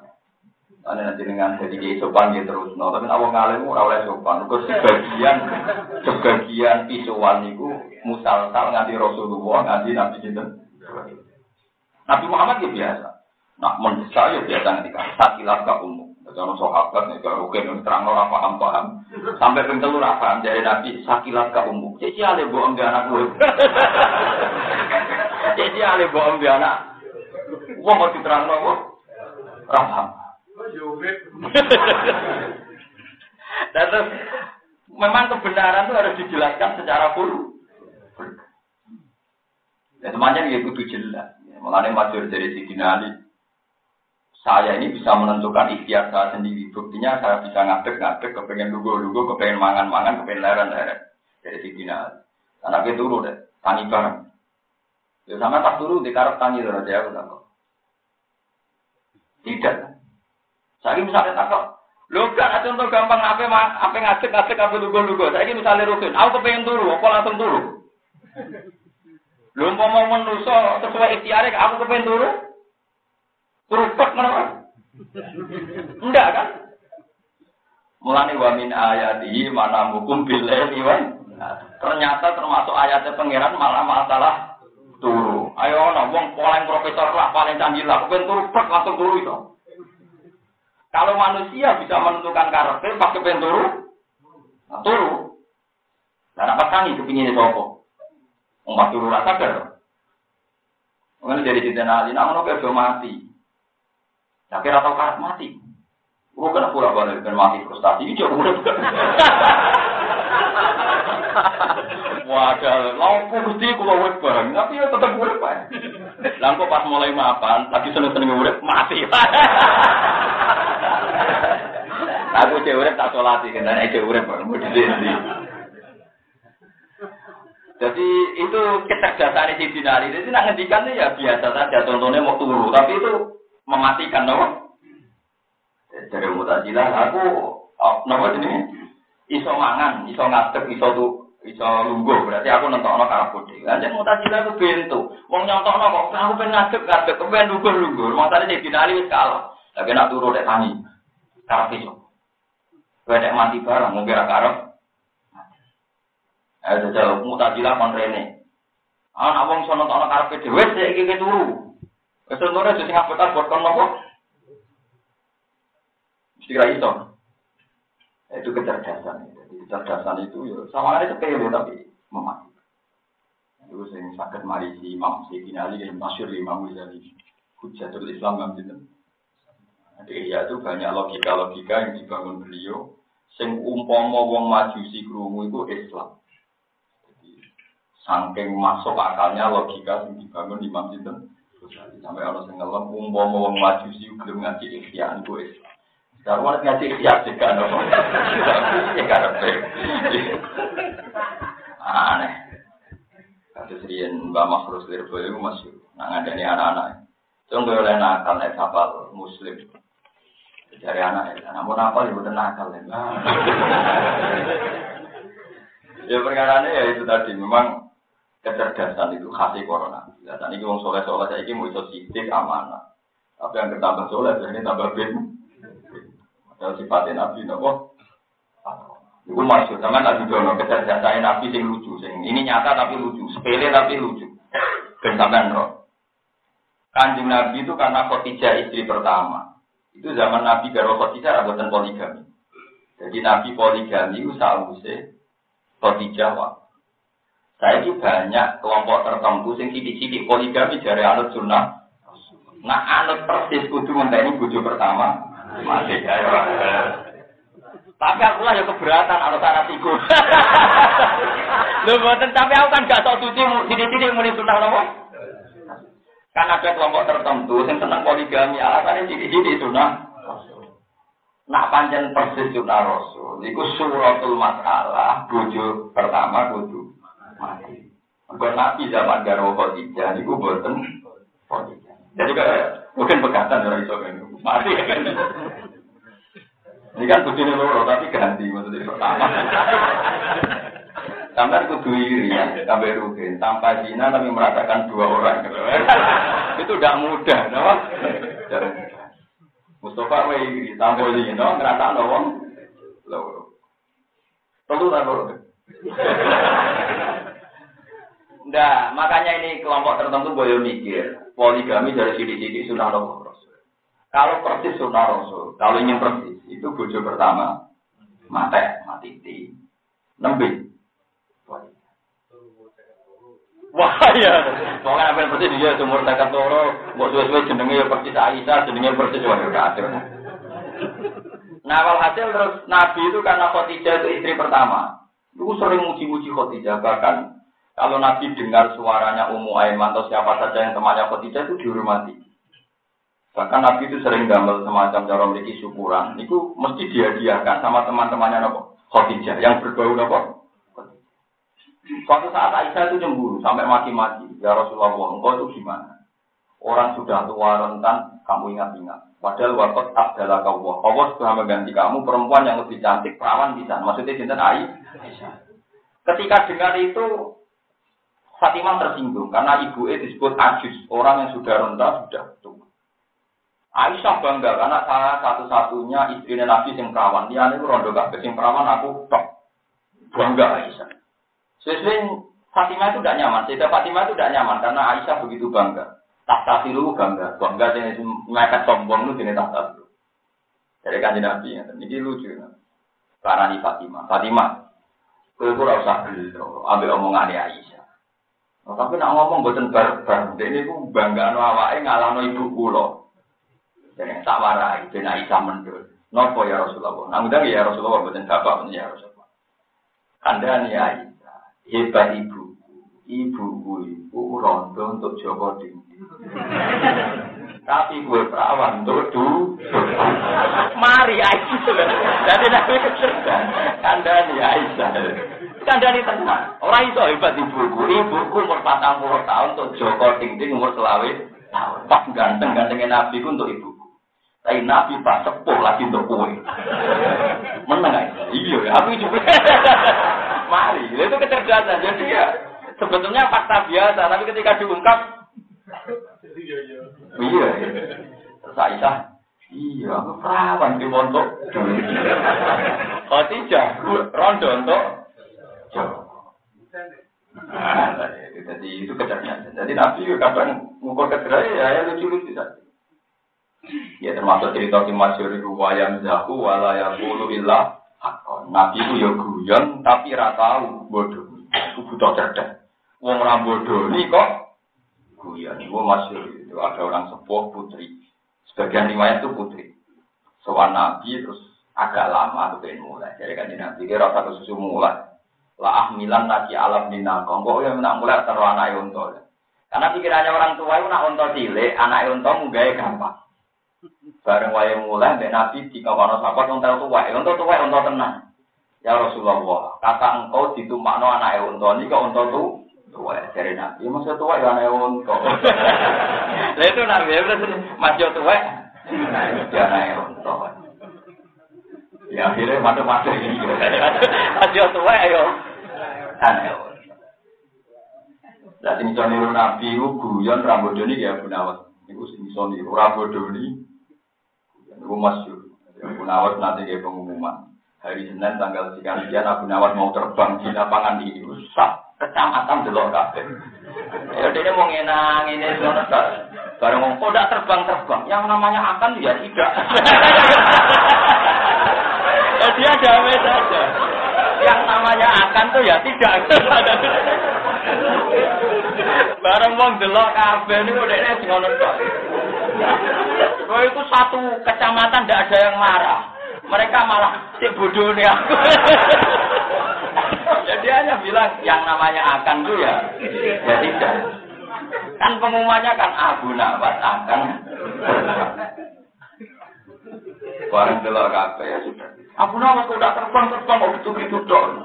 Ane nanti dengan jadi kiai sopan ya terus, no. Tapi awang ngalim ora oleh sopan. Kau sebagian sebagian visual niku musalsal nganti Rasulullah nganti Nabi Jinten. Nabi Muhammad ya biasa. Nah, mendesak ya biasa nanti kan sakilah ke umum. Jangan sahabat nih kalau oke nih terang lo paham paham. Sampai pintu lu paham jadi Nabi sakilah ke umum. Cici ale bohong dia anak gue. Cici ale bohong dia anak. Wong mau diterang lo, Dan terus memang kebenaran itu harus dijelaskan secara full. Ya temannya ya kudu jelas. Ya, Mengenai masyur dari Siti Ali. Saya ini bisa menentukan ikhtiar saya sendiri. Buktinya saya bisa ngadek-ngadek, kepengen lugu-lugu, kepengen mangan-mangan, kepengen leren-leren. Dari Siti Ali. Karena itu turun deh, tani bareng. Ya sama tak turun di karep tani itu aja aku Tidak. Saya misalnya takut, Lho kan contoh gampang apa apa ngasih ngasih apa lugu lugu. Saya misalnya rutin, aku kepengen turu, aku langsung turu. Lho mau mau menuso sesuai ikhtiar, aku kepengen turu. Tok mana? Enggak kan? Mulane wa min ayatihi mana hukum billahi wa ternyata termasuk ayatnya pangeran malah masalah turu. Ayo ana wong paling profesor lah, paling canggih lah, kepen turu pek langsung turu itu. Kalau manusia bisa menentukan karakter pas kepen turu, nah, turu. Dan apa kami kepingin sapa? Wong pas turu rasa sadar. Wong jadi cinta ali, nak ngono do mati. Tapi rata karat mati. Gue kena pura balik dan mati frustasi, ini jauh udah Wadah, lampu mesti kulo urip bareng, tapi ya tetap urip ae. Lampu pas mulai mapan, lagi seneng-seneng urip mati. Aku cek urip tak salati, kena cek urip di Jadi itu kecerdasan si dinari. Jadi nak ngendikan ya biasa saja. Contohnya mau turu, tapi itu mematikan, no? Dari mutajilah, aku, oh, ini, iso mangan, iso ngadeg, iso tuh iso lungguh berarti aku nentokno karepku dhewe. Lah nek mutazila aku bento. Wong nyontokno kok aku pengen ngadeg ngadeg, pengen lungguh lungguh. Masane nek dinali wis kalah. Lagi nak turu nek tangi. Karep iso. Kowe nek mati barang mung kira karep. Eh jajal mutazila kon rene. Ana wong iso nentokno karepe dhewe sik iki turu. Wis turu sing buat kon nopo? Mesti kira iso. Itu kecerdasan. kecerdasan itu ya sama ada sepele tapi memati. Itu sing sakit marisi Imam Sayyidina Ali yang masyur Imam Ghazali. Hujatul Islam kan gitu. Jadi ya itu banyak logika-logika yang dibangun beliau. Sing umpama wong majusi krungu itu Islam. Jadi saking masuk akalnya logika yang dibangun Imam Sinten. Sampai orang sing ngelem umpama wong majusi gelem ngaji ikhtiar itu Islam. Kalau ngaji siap juga dong. Ya karena aneh. Kasus Rian Mbak Makhrus Lirbo itu masih nih anak-anak. Tunggu oleh nek kapal muslim. Dari anak ya, namun apa ya udah nakal ya. ya perkara ya itu tadi memang kecerdasan itu khasi corona. Ya, tadi wong soleh soleh saya ini mau sidik amanah. Tapi yang ketambah soleh ini tambah bin. Kalau sifatnya Nabi nopo. Itu maksud, sama Nabi Jono kecerdasan Nabi sing lucu, sing ini nyata tapi lucu, sepele tapi lucu. Sampean roh. Kanjeng Nabi itu karena Khadijah istri pertama. Itu zaman Nabi Garo Khadijah buatan poligami. Jadi Nabi poligami itu sausé Khadijah. Saya ini banyak kelompok tertentu sing sidik-sidik poligami dari anut sunnah. Nah anut persis kudu ngenteni bojo pertama Mati kaya. Tapi aku lah ya keberatan kalau syarat iku. Lho tapi aku kan gak tau suci sithik-sithik muni sunah napa? Kan ada kelompok tertentu yang senang poligami alasannya sithik-sithik sunah. Nak panjang persis sunah Rasul. Iku suratul masalah bojo pertama kudu mati. Bukan nabi zaman garwa Khadijah niku boten Jadi kayak mungkin pegatan dari iso Mati kan. Ini kan bujune loro tapi ganti maksudnya pertama. Sampai kudu iri ya, sampai rugi. Tanpa zina tapi merasakan dua orang. Itu tidak mudah, no? Mustafa wae iri, tanpa zina ngerasa wong loro. Perlu tak loro? Nah, makanya ini kelompok tertentu boleh mikir poligami dari sini-sini sunnah Rasul. Kalau persis sunnah Rasul, kalau ingin persis itu bojo pertama mati, mati di nembe. Wah ya, pokoknya apa persis dia sumur tekan toro, buat suwe-suwe jenenge ya persis Aisyah, jenenge persis wajib kacau. Nah walhasil terus Nabi itu karena Khadijah itu istri pertama, itu sering muji-muji Khadijah bahkan kalau Nabi dengar suaranya Ummu Aiman atau siapa saja yang temannya Khadijah itu dihormati. Bahkan Nabi itu sering gambar semacam cara memiliki syukuran. Itu mesti dihadiahkan sama teman-temannya Nabi Khadijah yang berbau Nabi. Suatu saat Aisyah itu cemburu sampai mati-mati. Ya Rasulullah, engkau itu gimana? Orang sudah tua rentan, kamu ingat-ingat. Padahal waktu adalah kau Allah sudah mengganti kamu perempuan yang lebih cantik, perawan bisa. Maksudnya cinta Aisyah. Ketika dengar itu, Fatimah tersinggung karena ibu E disebut ajus, orang yang sudah rendah sudah tua. Aisyah bangga karena saya satu-satunya istri Nabi sing perawan. Dia ini rondo gak sing perawan aku tok. Bangga Aisyah. Sesuai Fatimah itu tidak nyaman. Sayyidah Fatimah itu tidak nyaman karena Aisyah begitu bangga. Tak tasi lu bangga. Bangga jenis ngangkat sombong lu jenis tak tasi. Dari kanji Nabi. Ini lucu. Karena di Fatimah. Fatimah. Kau itu rasa ambil omongan Aisyah. Oh, tapi nak ngomong buatan barbar. Ini ku bangga no awake ngalano ibu kulo. Jadi tak warai, ben Aisyah mendul. Nopo ya Rasulullah. Udah ya Rasulullah buatan bapak ya Rasulullah. Anda nih Aisyah, hebat ibu. Ibuku itu rondo untuk Joko Tinggi. Tapi gue perawan untuk du. Mari Aisyah. Jadi nabi kecerdasan. Anda nih Aisyah. Kandani tenang. Orang itu hebat ibuku. Ibuku umur 40 tahun untuk Joko Tinggi umur selawe tahun. Pas ganteng-gantengnya nabi untuk ibu. Tapi Nabi pas sepuh lagi untuk kue. Menang aja. Iya, ya, aku juga. Mari, itu kecerdasan. Jadi ya sebetulnya fakta biasa, tapi ketika diungkap, iya, iya. Terus Aisyah, iya, aku perawan di montok. Tidak, rondo untuk jadi itu kecerdasan. Jadi Nabi kadang mengukur kecerdasan ya, ya lucu-lucu saja. Ya termasuk cerita di masyur itu wayam zahu wala yakulu illa hakon. Nabi itu ya guyon tapi ratau bodoh. Itu butuh cerdas. Wong ora bodoh ini kok guyon. Itu masyur itu ada orang sepuh putri. Sebagian riwayat itu putri. Soal Nabi terus agak lama tuh pengen mulai. Jadi kan Nabi dia rasa susu mulai. Lah ahmilan nasi alam nina kongko yang nak mulai taruh anak unta. Karena pikirannya orang tua itu nak unta cilik, anak unta mugai gampang. Bareng wae mulai mbek Nabi dikawono sapa wong tau tuwa, wong tau tuwa tenang. Ya Rasulullah, kata engkau ditumakno anake unta niki kok unta tu tuwa dari Nabi. Ya maksud tuwa ya anake unta. Lah itu Nabi ya berarti masih tuwa. Ya anake unta. Ya akhirnya mata-mata ini. Masih tuwa ya. Anake unta. Lah sing iso niru Nabi ku guyon rambut ini ya Gunawan. Iku sing iso niru rambut ini Itu masyur. Abu Nawas nanti kayak pengumuman. Hari Senin tanggal sekian Abu Nawas mau terbang di lapangan ini. Sak kecamatan delok kabeh. Ya dia mau ngenang ini semua Bareng ngomong, kok tidak terbang-terbang? Yang namanya akan ya tidak. ya dia damai saja. Yang namanya akan tuh ya tidak. Bareng wong delok kabeh niku dekne ngono. Oh itu satu kecamatan tidak ada yang marah. Mereka malah cek bodoh nih aku. Jadi hanya bilang yang namanya akan tuh ya, ya tidak. Kan pengumumannya kan Abu Nawas akan. Barang delok kafe ya sudah. Abu Nawas udah terbang terbang kok gitu gitu dong.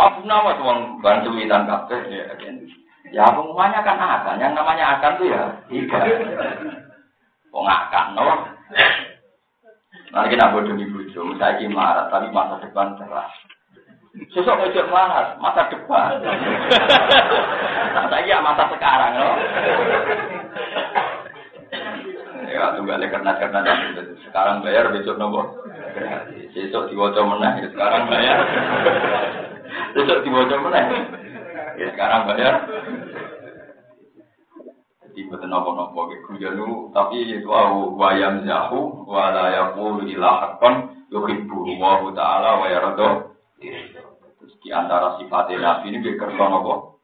Abu Nawas uang bantu witan kafe ya. Ya pengumumannya kan akan, yang namanya akan tuh ya tidak. Wong akan no. Nanti kita bodoh di bodoh, misalnya marah tapi masa depan cerah. Sosok ojo marah, masa depan. Saya ya masa sekarang no. Ya tunggu karena karena sekarang bayar besok nopo. Besok diwajah menang, ya sekarang bayar. Besok diwajah menang. Ya sekarang bayar. Jadi betul nopo-nopo kujanu tapi itu au wayam zahu wa la yaqulu ila haqqan yuhibbu wa ta'ala wa yaradu. Terus di antara sifat Nabi ini kerja nopo.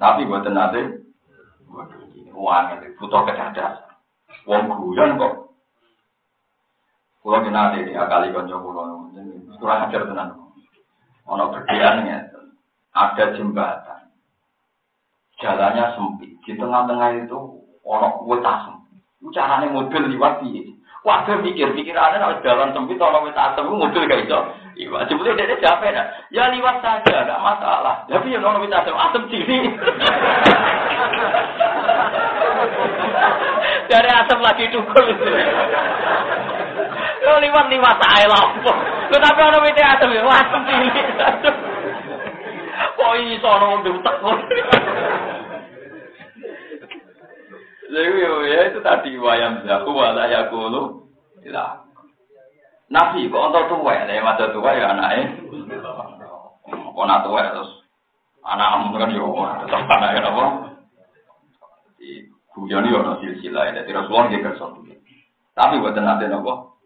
Tapi buatan nate uang itu butuh kecerdasan. Wong guyon kok. Kulo nate di akali kanca kulo kurang ajar tenan. Ono berdiannya ada jembatan jalannya sempit. Di tengah-tengah itu ono wetas. Caranya mobil liwat piye? Waduh mikir, pikirannya kalau jalan sempit, kalau wet asem, mobil gak iso. Iya, sebetulnya dia capek dah. Ya liwat saja, gak masalah. Tapi ya kalau wet asem, asem sini. Dari asem lagi dukul. Kalau liwat liwat saya lapor. Tapi kalau wet asem, asem sini. Kok iso ono wong diutek ya itu tadi wayam zaku wala yakulu. Lah. Nabi kok untuk tua ya, masa tua ya anaknya. Kok nak tua terus anak kan yo tetap anaknya apa? Di guyon yo no silsilah, jadi Rasulullah dia kerja Tapi buat nanti nopo.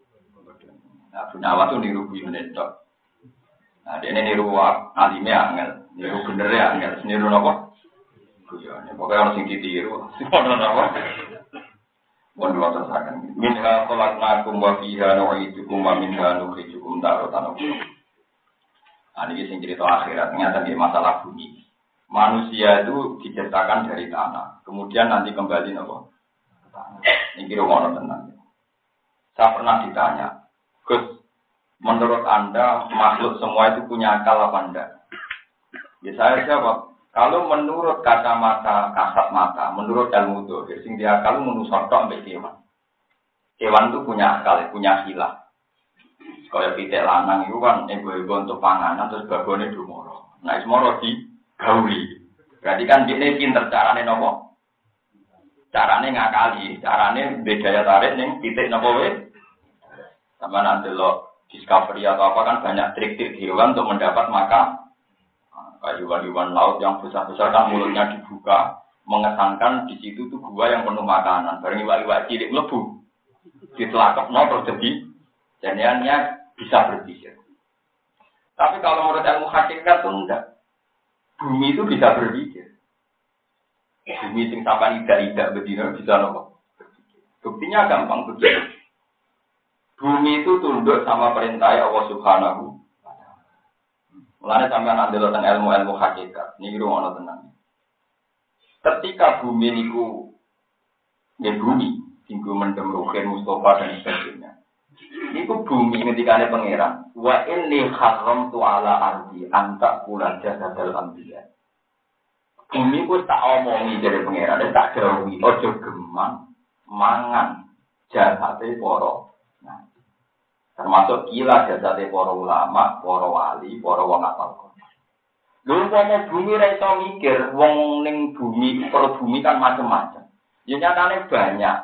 Nah, punya awak tuh niru guyon itu. Nah, dia niru alimnya angel, niru bener ya angel, niru nopo. Guyon, pokoknya harus sing ditiru. Ono nopo. Mohon dua tersakan. Minha kolaknakum wa fiha nu'idukum wa minha nukhrijukum daratan ukhra. Nah, sing cerita akhirat, ternyata di masalah bumi. Manusia itu diciptakan dari tanah, kemudian nanti kembali nopo ke tanah. Ini kira tenang. Saya pernah ditanya, Gus, menurut Anda makhluk semua itu punya akal apa enggak? Ya saya jawab, kalau menurut kacamata kasat mata, menurut ilmu dohir, sing dia kalau menusuk tok mbek kewan. Kewan itu punya akal, punya hilah. Kaya pitik lanang itu kan ego-ego untuk panganan terus babone dumoro. Nah, semoro di gauli. Berarti kan dia pinter carane nopo? Carane ngakali, carane beda ya tarik ning titik nopo wae. Sama nanti lo discovery atau apa kan banyak trik-trik hewan untuk mendapat makan hewan-hewan laut yang besar-besar kan mulutnya dibuka, mengesankan di situ tuh gua yang penuh makanan. Barang iwak-iwak cilik melebu, ditelakap no terus jadi bisa berpikir. Tapi kalau menurut ilmu hakikat itu enggak. Bumi itu bisa berpikir. Bumi sing sampai tidak-tidak bedino bisa nopo. Buktinya gampang begini. Bumi itu tunduk sama perintah Allah Subhanahu Mulane sampean andel tentang ilmu-ilmu hakikat. Niki ono tenang. Ketika bumi niku ya bumi, tinggu mendem ruhin Mustafa dan sebagainya. Niku bumi ketika ada pangeran. Wa inni haram tu ala ardi anta kula jasadal ambiya. Bumi ku tak omongi dari pangeran, tak jauhi, ojo gemang, mangan, jasate poro Termasuk kila jasate para ulama, para wali, para wong apal. Lho umpama bumi ra iso mikir, wong ning bumi, per bumi kan macam-macam. Ya nyatane banyak.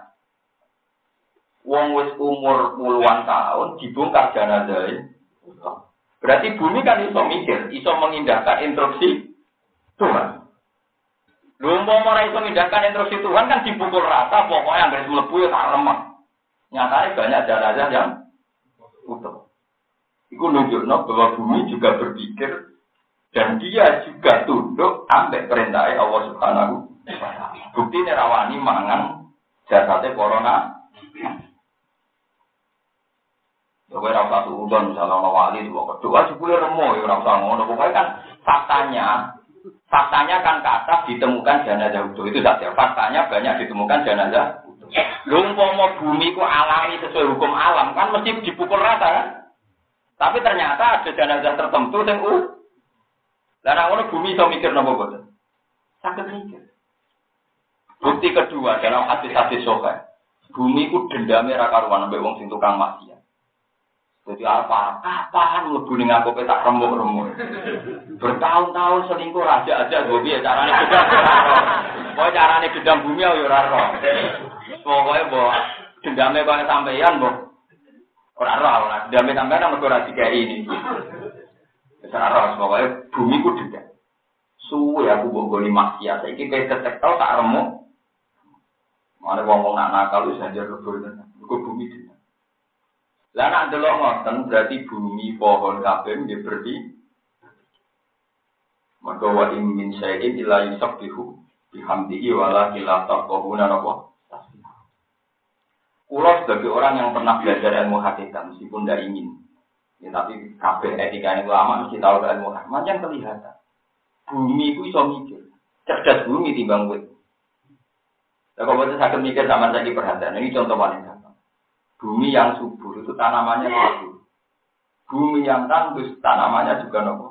Wong wis umur puluhan tahun dibongkar jenazah. Berarti bumi kan iso mikir, iso mengindahkan instruksi Tuhan. Umpama ora iso mengindahkan instruksi Tuhan kan dipukul rata, pokoknya yang mlebu ya tak remah. Nyatane banyak jenazah yang utuh. Iku nunjukno bahwa bumi juga berpikir dan dia juga tunduk ambek perintah Allah Subhanahu Bukti ini rawani mangan jasadnya corona. Ya kowe ora udon misalnya ana wali dua kedua jebule remo ya ora usah ngono. Pokoke kan faktanya faktanya kan ke atas ditemukan jenazah utuh itu saja. Faktanya banyak ditemukan jenazah Lumpur mau bumi ku alami sesuai hukum alam kan mesti dipukul rata kan? Tapi ternyata ada jenazah tertentu yang uh. Dan orang bumi so mikir nopo boten. Sakit mikir. Bukti kedua dalam hadis-hadis sokai. Bumi ku dendamnya raka ruan sampai wong sing tukang maksiat. Jadi apa? Kapan mlebu ning aku tak remuk-remuk. Bertahun-tahun selingkuh raja aja gue biar carane gedang. Pokoknya carane gedang bumi ya ora roh. Pokoknya bawa dendamnya kau sampeyan boh. Orang roh lah, dendamnya sampeyan mergo ora dikai ini. Ora roh, pokoknya bumi ku dendam. Suwe aku mbok goni maksiat, saiki kowe ketek tau tak remuk. Mana wong-wong nak nakal wis anjir lebur tenan. Mergo bumi dendam. Lah nak delok ngoten berarti bumi, pohon, kabeh nggih berarti Maka wa in min syai'in illa yusabbihu bihamdihi wala ila taqawuna napa Kulo sebagai orang yang pernah belajar ilmu hakikat, meskipun tidak ingin, ya, tapi kabeh etika ini lama mesti tahu ilmu hakikat. Macam kelihatan, bumi itu bisa mikir, cerdas bumi timbang wit. Nah, kalau kita sakit mikir sama saya perhatian, ini contoh paling gampang. Bumi yang subur itu tanamannya subur. Bumi yang tandus tanamannya juga nopo.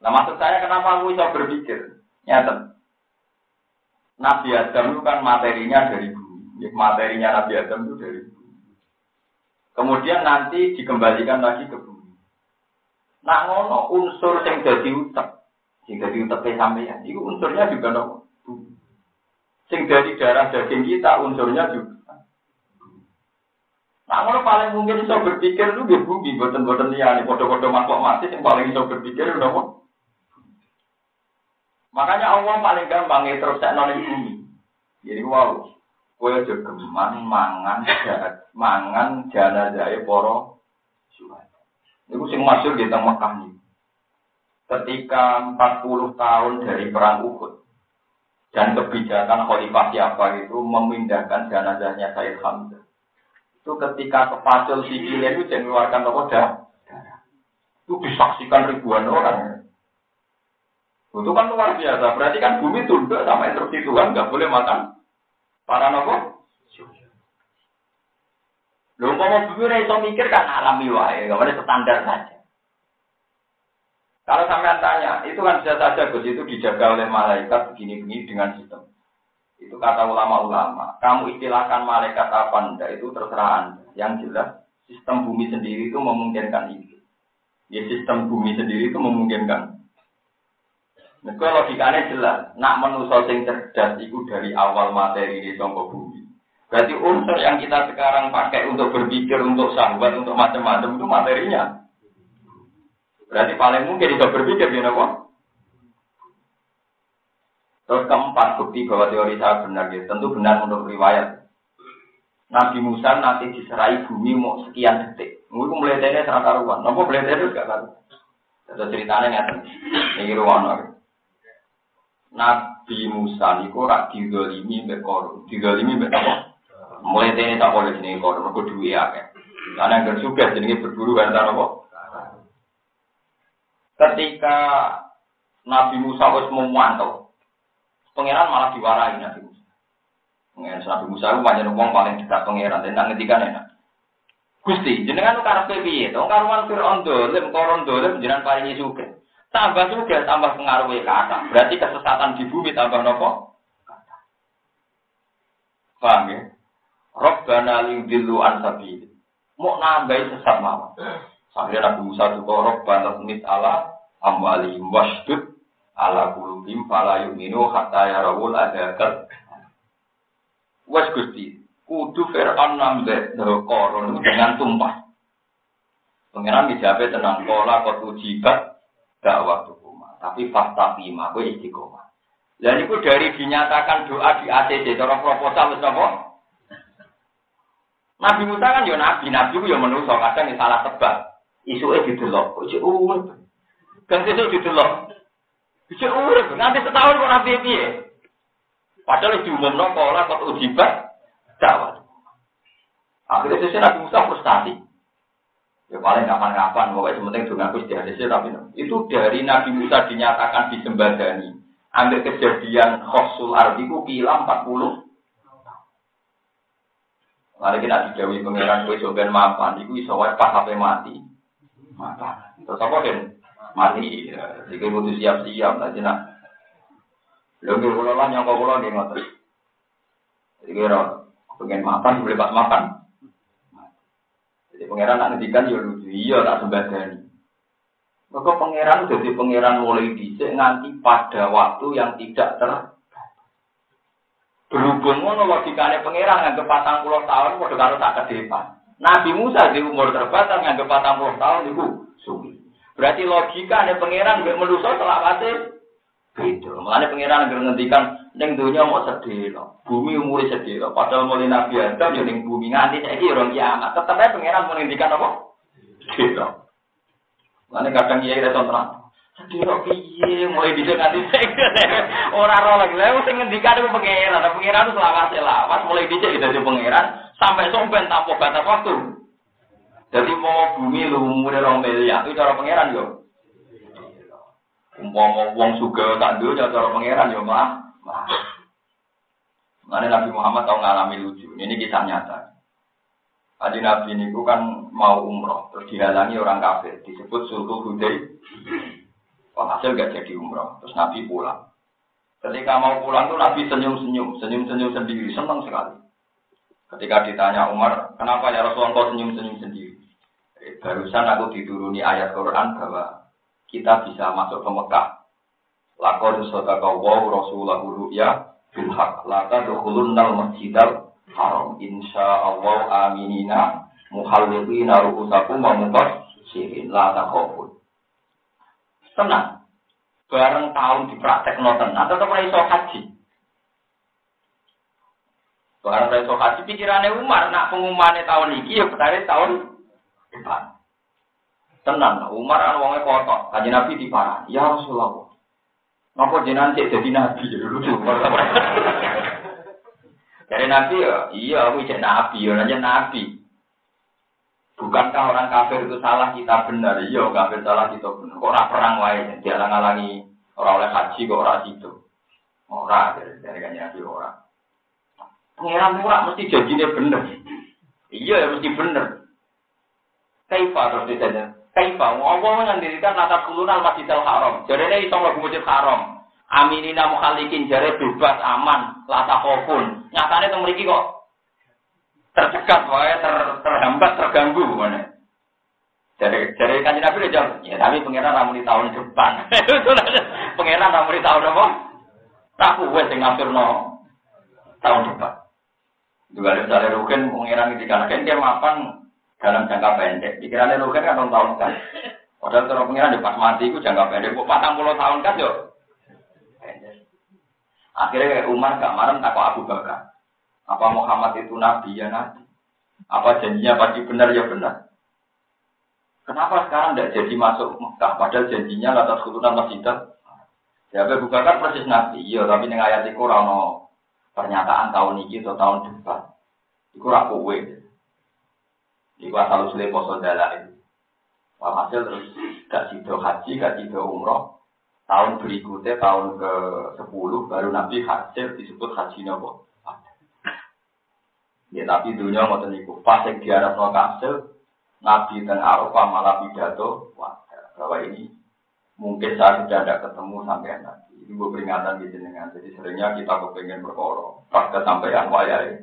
Nah maksud saya kenapa aku bisa berpikir? Nyata. Nabi Adam itu kan materinya dari. Ya, materinya Nabi Adam itu dari bumi. Kemudian nanti dikembalikan lagi ke bumi. Nah, ngono unsur yang jadi utek, yang jadi utek sampeyan, itu unsurnya juga nopo bumi. Sing dari darah daging kita unsurnya juga. Nah, kalau paling mungkin bisa berpikir itu dia bumi, buatan-buatan liane, kode-kode makhluk mati yang paling bisa berpikir itu apa? Makanya Allah paling gampang itu terus nonin bumi. Jadi wow, kue juga geman mangan mangan jana jaya poro Itu sing masuk di tengah Mekah ini. Ketika 40 tahun dari perang Uhud dan kebijakan Khalifah siapa itu memindahkan jenazahnya Sayyid Hamzah itu ketika kepacul sikilnya itu jangan mengeluarkan darah. Itu disaksikan ribuan orang. Itu kan luar biasa. Berarti kan bumi tunduk sama instruksi Tuhan, nggak boleh makan para nopo. Lu mau bumi iso mikir kan alami wae, nggak boleh standar saja. Kalau sampean tanya, itu kan bisa saja Gus itu dijaga oleh malaikat begini-begini dengan sistem. Itu kata ulama-ulama. Kamu istilahkan malaikat apa enggak itu terserah Anda. Yang jelas sistem bumi sendiri itu memungkinkan itu. Ya sistem bumi sendiri itu memungkinkan. Kalau logikanya jelas, nak menuso sing cerdas itu dari awal materi di songkok bumi. Berarti unsur yang kita sekarang pakai untuk berpikir, untuk sahabat, untuk macam-macam itu materinya. Berarti paling mungkin bisa berpikir, gini kok. Terus keempat bukti bahwa teori saya benar ya, tentu benar menurut riwayat. Nabi Musa nanti diserai bumi mau sekian detik. Mungkin mulai dari serang karuan. Nopo mulai dari gak karuan. Ada ceritanya nggak Ini ruang Nabi Musa niku rak didolimi mbek korum. Didolimi mbek apa? Mulai dari tak boleh jenenge korum, mergo duwe akeh. Karena yang juga jenenge berburu kan apa? Ketika Nabi Musa harus memantau Pangeran malah diwarai Nabi Musa. Pangeran Nabi Musa itu banyak uang paling dekat pangeran tentang ngetikan enak. Gusti, jenengan karena piye? Dong karuan Fir'aun dolim, koron dolim, jenengan paling juga. Tambah juga, tambah pengaruhnya kata. Berarti kesesatan di bumi tambah nopo? Paham ya? Robbana lingdilu an sabili. Mau nambahin sesat mawar. Sampai Nabi Musa juga Robbana mit ala amwali wasdud ala kulubim fala yu'minu hatta yarawul adakat wes Gusti kudu Fir'aun nambe koron dengan tumpah Pengiran dijawab tenang pola kot ujibat dakwah tukuma. Tapi fakta bima gue istiqomah. Dan itu dari dinyatakan doa di ACC, cara proposal wis apa? Nabi Musa kan ya nabi, nabi itu ya manusia, kadang salah tebak. Isuke didelok, kok cek urip. Kan sesuk didelok. Bisa urip, nanti setahun kok nabi piye? Padahal diumumno pola kok ujibat dakwah. Akhirnya sesuai Nabi Musa frustasi. Ya paling kapan-kapan, pokoknya sementing dengan Gusti hadisnya tapi itu dari Nabi Musa dinyatakan disembadani. Ambil kejadian khosul artiku kila 40 Mari kita dijawi pengiran kue sogan mapan, itu iso pas sampai mati. Mapan. Terus apa kan? mati. Jadi butuh siap-siap lah cina. Lalu kula lah nyangka kula nggih ngoten. Jadi kira pengen makan boleh pas makan. Pangeran nak ngendikan ya lucu, iya tak sembadani. Maka pangeran jadi pangeran mulai dicek nganti pada waktu yang tidak ter berhubung ngono logikane pangeran nganggep patang puluh tahun padha karo tak ke depan. Nabi Musa di umur terbatas nganggep patang puluh tahun itu suwi. Berarti logika ada pangeran gak meluso selawase itu. Makanya pangeran gak ngendikan neng dunia mau sedih loh. Bumi umur sedih loh. Padahal mulai Nabi Adam ya bumi nganti saya orang kiamat. Tetap aja pangeran mau ngendikan apa? Sedih. Makanya kadang iya kita terang. Sedih loh piye mulai bisa nganti orang roh lagi. Saya ngendikan itu pangeran. Pangeran itu selawase lawas mulai bisa jadi pangeran sampai sompen tanpa batas waktu. Jadi mau bumi lu umur orang miliar itu cara pangeran yo. Umpama wong suga tak dulu cara pangeran yo mah. Mana Nabi Muhammad tahu ngalami lucu. Ini kisah nyata. Haji Nabi ini kan mau umroh, terus dihalangi orang kafir, disebut sulhu hudai. Hasil gak jadi umroh, terus Nabi pulang. Ketika mau pulang tuh Nabi senyum-senyum, senyum-senyum sendiri, senang sekali. Ketika ditanya Umar, kenapa ya Rasulullah kau senyum-senyum sendiri? Barusan aku dituruni ayat Quran bahwa kita bisa masuk ke Mekah. Lakon wow rasulahu ru'ya bil haq la tadkhulunnal masjidal haram. Insya Allah aminina muhalliqina ru'usakum wa muqassirin la takhafun. Tenang. Bareng tahun dipraktekno tenan tetep ora iso haji. Barang iso haji pikirannya Umar nak pengumumannya tahun ini ya petare tahun depan Tenang, Umar kan wongnya kotor. Kaji Nabi di parah. Ya Rasulullah. Ngapa jenengan cek jadi nabi ya lucu. Dari nabi ya, iya aku cek nabi, ya nanya nabi. Bukankah orang kafir itu salah kita benar? Iya, kafir salah kita benar. Orang perang wae, dia ngalangi orang oleh haji kok orang itu. Orang dari dari kan nabi orang. Pengiran murah mesti jadinya benar. Iya, ya mesti benar. Kaifa terus ditanya, Kaifa Allah mengandirikan nata kulunal masjidil haram. Jadi ini iso mlebu masjid haram. Aminina mukhalikin jare bebas aman, lata kofun. Nyatane teng mriki kok tercegat wae ter, terhambat terganggu mana. Jadi dari kanjeng Nabi jawab, ya tapi pangeran ramu di tahun depan. pangeran ramu di tahun apa? Tak wes sing ngaturno tahun depan. Juga ada misalnya rugen pangeran di kanan dia mapan dalam jangka pendek. Pikirannya Rugen kan tahun kan. Padahal kalau pengiran di pas mati itu jangka pendek. Bu patang puluh tahun kan yo. Akhirnya Umar gak marah tak Abu Bakar. Apa Muhammad itu nabi ya nabi? Apa janjinya pasti benar ya benar? Kenapa sekarang tidak jadi masuk Mekah? Padahal janjinya atas keturunan masjid. Ya Abu Bakar persis nabi. Iya, tapi dengan ayat itu rano pernyataan tahun ini atau tahun depan. Itu rakuwe. Iku asal usule poso dalai. Walhasil terus gak sido haji, gak sido umroh. Tahun berikutnya, tahun ke 10 baru Nabi hasil disebut haji nopo. Ya tapi dunia mau niku pas diarap no kasil Nabi dan Arafah malah pidato wah bahwa ini mungkin saya sudah tidak ketemu sampai nanti ini gue peringatan di jenengan jadi seringnya kita kepengen berkorong pas kesampaian wayai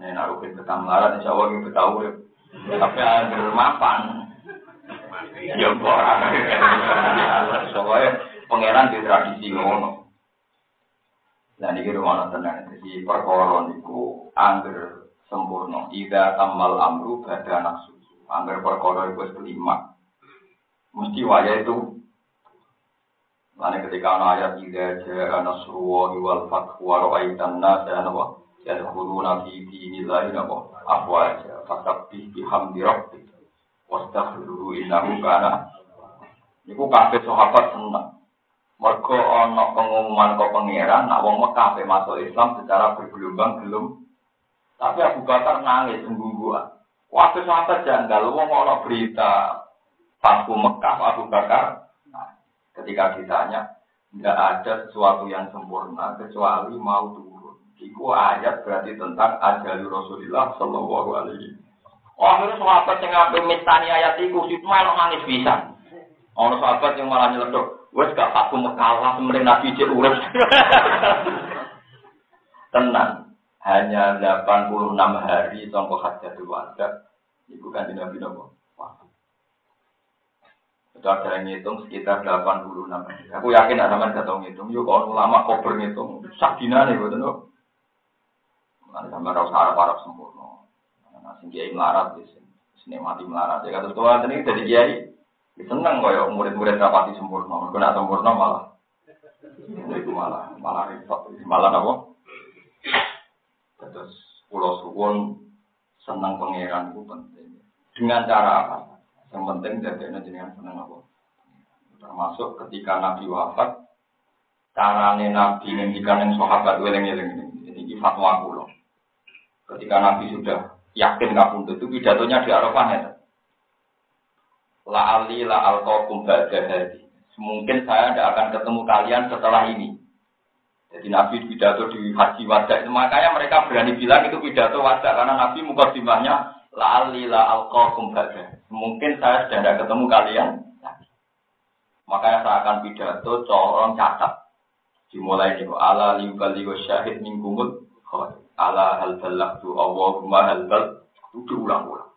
ini naruhin betah melarat, insya Allah kita tahu ya. Tapi ada mapan. Ya orang. Soalnya pangeran di tradisi ngono. Dan ini rumah tenang. Jadi perkara niku angger sempurna. Ida tamal amru bada nafsu. Angger perkara itu kelima. Mesti wajah itu Lalu ketika ayat ida ja'a nasruwa wal fathu wa ra'aitan nasa yadkhuluna fi dinillahi napa afwaja fasabbih bihamdi rabbik wastaghfiruhu innahu kana. Niku kabeh sahabat seneng. Mergo ana pengumuman kok pangeran nak wong Mekah masuk Islam secara bergelombang gelem. Tapi Abu Bakar nangis sembungguan waktu sahabat janggal wong ana berita Fatku Mekah Abu Bakar nah, ketika ditanya tidak ada sesuatu yang sempurna kecuali mau tuh Iku ayat berarti tentang ajal Rasulullah Shallallahu Alaihi Oh, akhirnya sahabat yang ngambil mistani ayat itu, itu malah nangis bisa. Orang sahabat yang malah nyeletuk, wes gak aku mekalah, sementing Nabi cek urus. Tenang, hanya 86 hari tongkol hajatul wada, itu kan di Nabi Nabi. Itu ada yang ngitung sekitar 86 hari. Aku yakin ada yang tahu ngitung. Yuk, kalau ulama kober ngitung, sakdina nih, betul Nanti sama rasa Arab Arab sempurna. Nah, sing kiai melarat sini, mati melarat. Ya kata tua ini jadi kiai, seneng kok ya murid-murid rapati sempurna. Mereka nak sempurna malah, itu malah malah repot, malah apa? Terus pulau suwon senang pangeran itu penting. Dengan cara apa? Yang penting jadi jenengan senang apa? Termasuk ketika Nabi wafat, carane Nabi ngendikan yang sahabat weleng-weleng ini. Jadi fatwa kulo. Ketika Nabi sudah yakin kabundut itu pidatonya di Arafah ya. La ali la hadi. Mungkin saya tidak akan ketemu kalian setelah ini. Jadi Nabi pidato di haji wajah itu makanya mereka berani bilang itu pidato wajah karena Nabi mukadimahnya la ali la alqakum. Mungkin saya sudah tidak ketemu kalian. Makanya saya akan pidato corong catat. Dimulai dari ala limbaligo syahid khair ala hal tu Allahumma hal itu diulang-ulang.